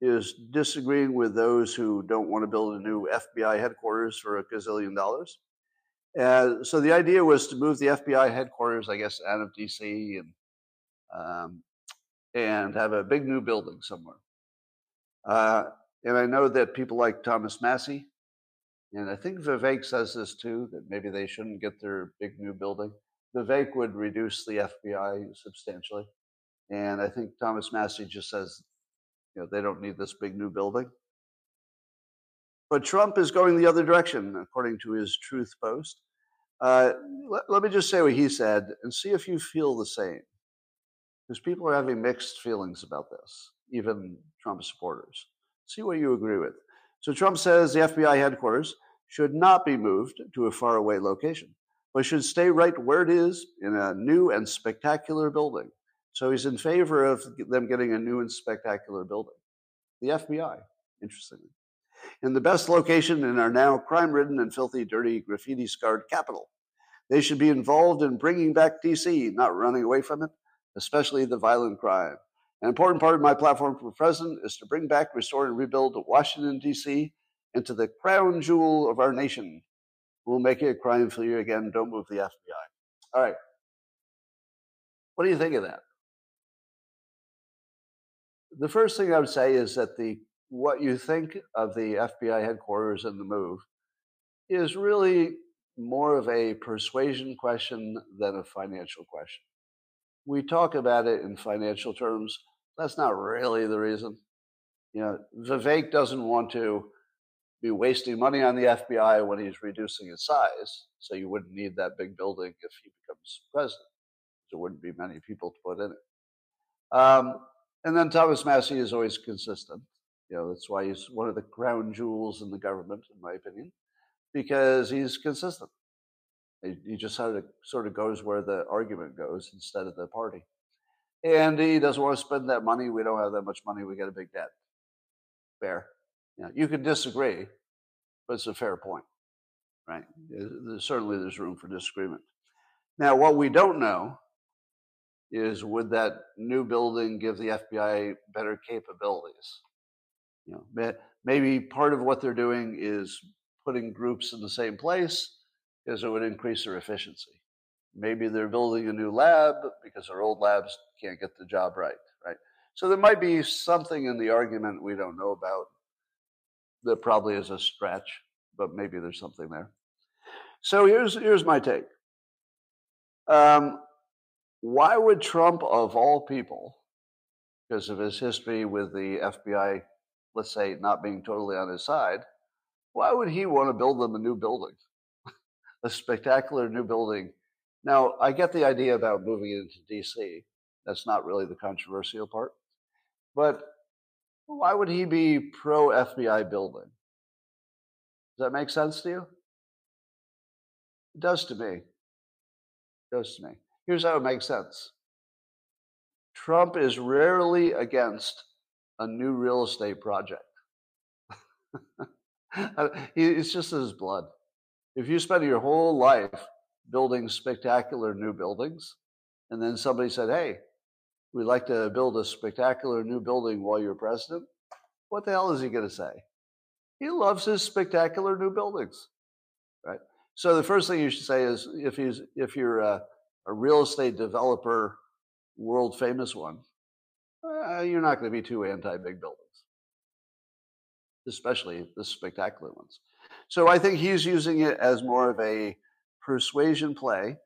is disagreeing with those who don't want to build a new FBI headquarters for a gazillion dollars. Uh, so the idea was to move the FBI headquarters, I guess, out of DC and um, and have a big new building somewhere. Uh, and I know that people like Thomas Massie, and I think Vivek says this too, that maybe they shouldn't get their big new building. Vivek would reduce the FBI substantially. And I think Thomas Massie just says you know, they don't need this big new building. But Trump is going the other direction, according to his Truth Post. Uh, let, let me just say what he said and see if you feel the same. Because people are having mixed feelings about this, even Trump supporters. See what you agree with. So Trump says the FBI headquarters should not be moved to a faraway location, but should stay right where it is in a new and spectacular building so he's in favor of them getting a new and spectacular building. The FBI, interestingly. In the best location in our now crime ridden and filthy, dirty, graffiti scarred capital. They should be involved in bringing back DC, not running away from it, especially the violent crime. An important part of my platform for president is to bring back, restore, and rebuild Washington, D.C. into the crown jewel of our nation. We'll make it a crime for you again. Don't move the FBI. All right. What do you think of that? the first thing I would say is that the what you think of the FBI headquarters and the move is really more of a persuasion question than a financial question. We talk about it in financial terms. That's not really the reason. You know, Vivek doesn't want to be wasting money on the FBI when he's reducing its size. So you wouldn't need that big building if he becomes president. There wouldn't be many people to put in it. Um, and then Thomas Massie is always consistent. You know, that's why he's one of the crown jewels in the government, in my opinion, because he's consistent. He, just sort of, sort of goes where the argument goes instead of the party. And he doesn't want to spend that money. We don't have that much money. We got a big debt. Fair. You, know, you can disagree, but it's a fair point, right? There's, certainly, there's room for disagreement. Now, what we don't know is would that new building give the FBI better capabilities? You know, maybe part of what they're doing is putting groups in the same place because it would increase their efficiency. Maybe they're building a new lab because their old labs can't get the job right, right? So there might be something in the argument we don't know about that probably is a stretch, but maybe there's something there. So here's here's my take. Um, why would Trump, of all people, because of his history with the FBI, let's say, not being totally on his side, why would he want to build them a new building? A spectacular new building. Now, I get the idea about moving into DC. That's not really the controversial part. But why would he be pro FBI building? Does that make sense to you? It does to me. It Does to me. Here's how it makes sense. Trump is rarely against a new real estate project. it's just his blood. If you spend your whole life building spectacular new buildings, and then somebody said, hey, we'd like to build a spectacular new building while you're president, what the hell is he going to say? He loves his spectacular new buildings, right? So the first thing you should say is if he's if you're a, a real estate developer, world famous one, uh, you're not going to be too anti big buildings, especially the spectacular ones. So I think he's using it as more of a persuasion play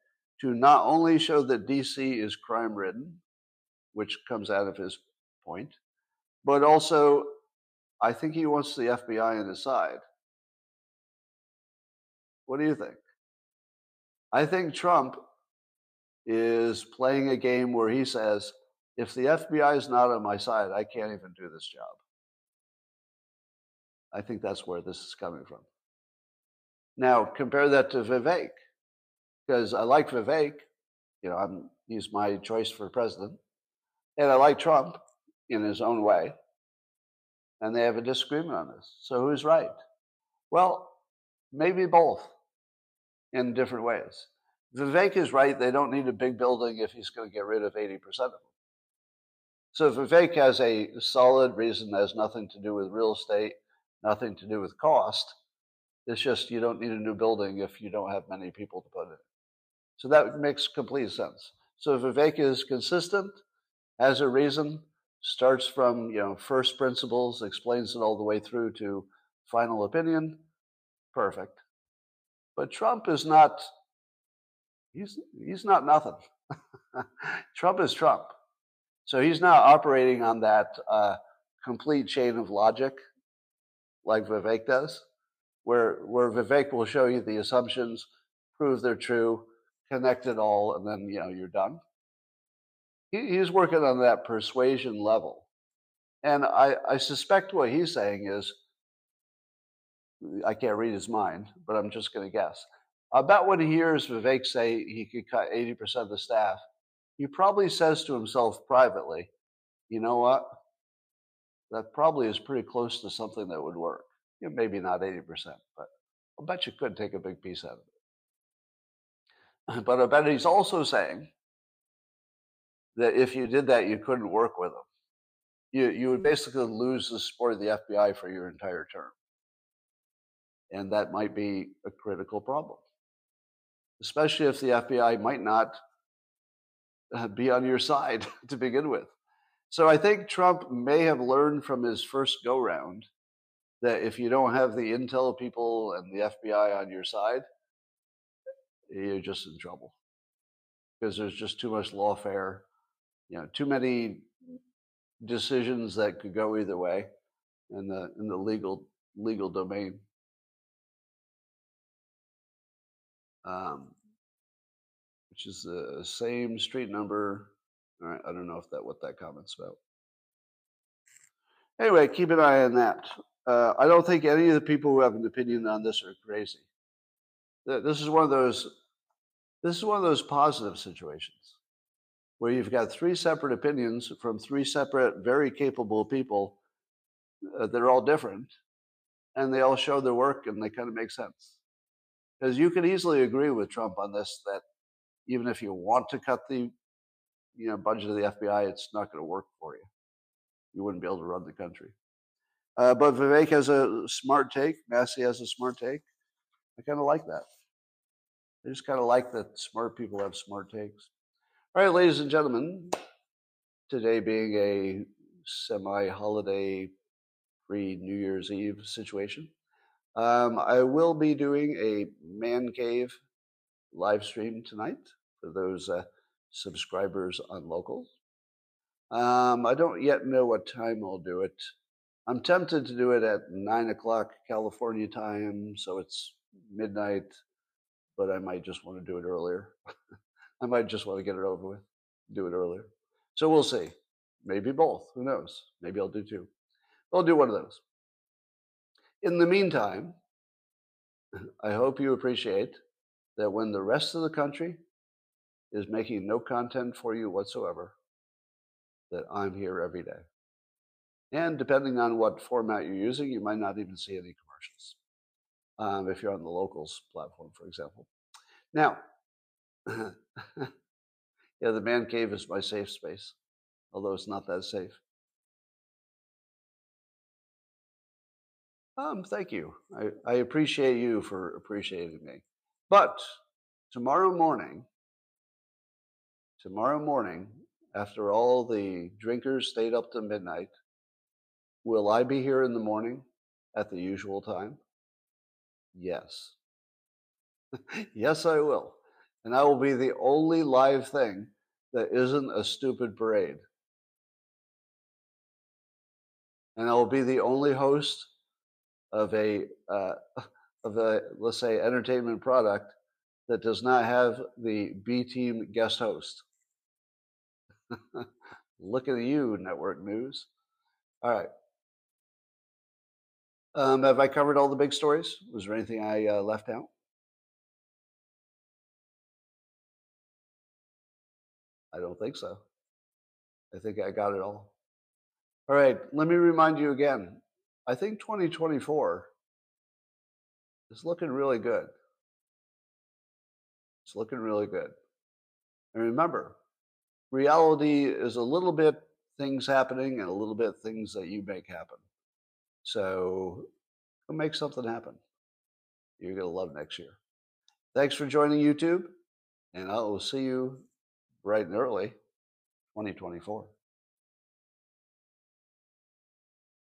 to not only show that DC is crime ridden, which comes out of his point, but also I think he wants the FBI on his side. What do you think? I think Trump is playing a game where he says, if the FBI is not on my side, I can't even do this job. I think that's where this is coming from. Now, compare that to Vivek, because I like Vivek. You know, I'm, he's my choice for president. And I like Trump in his own way. And they have a disagreement on this. So who's right? Well, maybe both in different ways. Vivek is right. They don't need a big building if he's going to get rid of 80% of them. So Vivek has a solid reason that has nothing to do with real estate, nothing to do with cost. It's just you don't need a new building if you don't have many people to put in it. So that makes complete sense. So Vivek is consistent, has a reason, starts from you know first principles, explains it all the way through to final opinion. Perfect. But Trump is not he's he's not nothing. Trump is Trump. So he's not operating on that uh, complete chain of logic like Vivek does, where where Vivek will show you the assumptions, prove they're true, connect it all, and then you know you're done. He, he's working on that persuasion level, and I, I suspect what he's saying is I can't read his mind, but I'm just going to guess. About when he hears Vivek say he could cut 80% of the staff, he probably says to himself privately, you know what? That probably is pretty close to something that would work. You know, maybe not 80%, but I bet you could take a big piece out of it. But I bet he's also saying that if you did that, you couldn't work with him. You, you would basically lose the support of the FBI for your entire term. And that might be a critical problem, especially if the FBI might not uh, be on your side to begin with. So I think Trump may have learned from his first go round that if you don't have the intel people and the FBI on your side, you're just in trouble because there's just too much lawfare, you know, too many decisions that could go either way in the in the legal legal domain. um, which is the same street number. All right, I don't know if that what that comment's about. Anyway, keep an eye on that. Uh, I don't think any of the people who have an opinion on this are crazy. This is one of those. This is one of those positive situations where you've got three separate opinions from three separate, very capable people uh, that are all different, and they all show their work and they kind of make sense. Because you could easily agree with Trump on this that even if you want to cut the you know budget of the FBI, it's not going to work for you. You wouldn't be able to run the country. Uh, but Vivek has a smart take. Massie has a smart take. I kind of like that. I just kind of like that smart people have smart takes. All right, ladies and gentlemen, today being a semi holiday pre New Year's Eve situation, um, I will be doing a man cave live stream tonight for those uh, subscribers on locals. Um, I don't yet know what time I'll do it. I'm tempted to do it at nine o'clock California time, so it's midnight, but I might just want to do it earlier. I might just want to get it over with, do it earlier. So we'll see. Maybe both. Who knows? Maybe I'll do two. I'll do one of those. In the meantime, I hope you appreciate that when the rest of the country is making no content for you whatsoever, that I'm here every day. And depending on what format you're using, you might not even see any commercials. Um, if you're on the locals platform, for example. Now, yeah, the man cave is my safe space, although it's not that safe. Um, thank you. I, I appreciate you for appreciating me. But tomorrow morning, tomorrow morning, after all the drinkers stayed up to midnight, will I be here in the morning at the usual time? Yes. yes, I will. And I will be the only live thing that isn't a stupid parade. And I will be the only host of a uh, of a let's say entertainment product that does not have the B team guest host. Look at you, network news. All right. Um, have I covered all the big stories? Was there anything I uh, left out? I don't think so. I think I got it all. All right, let me remind you again. I think 2024 is looking really good. It's looking really good. And remember, reality is a little bit things happening and a little bit things that you make happen. So make something happen. You're going to love next year. Thanks for joining YouTube, and I will see you bright and early 2024.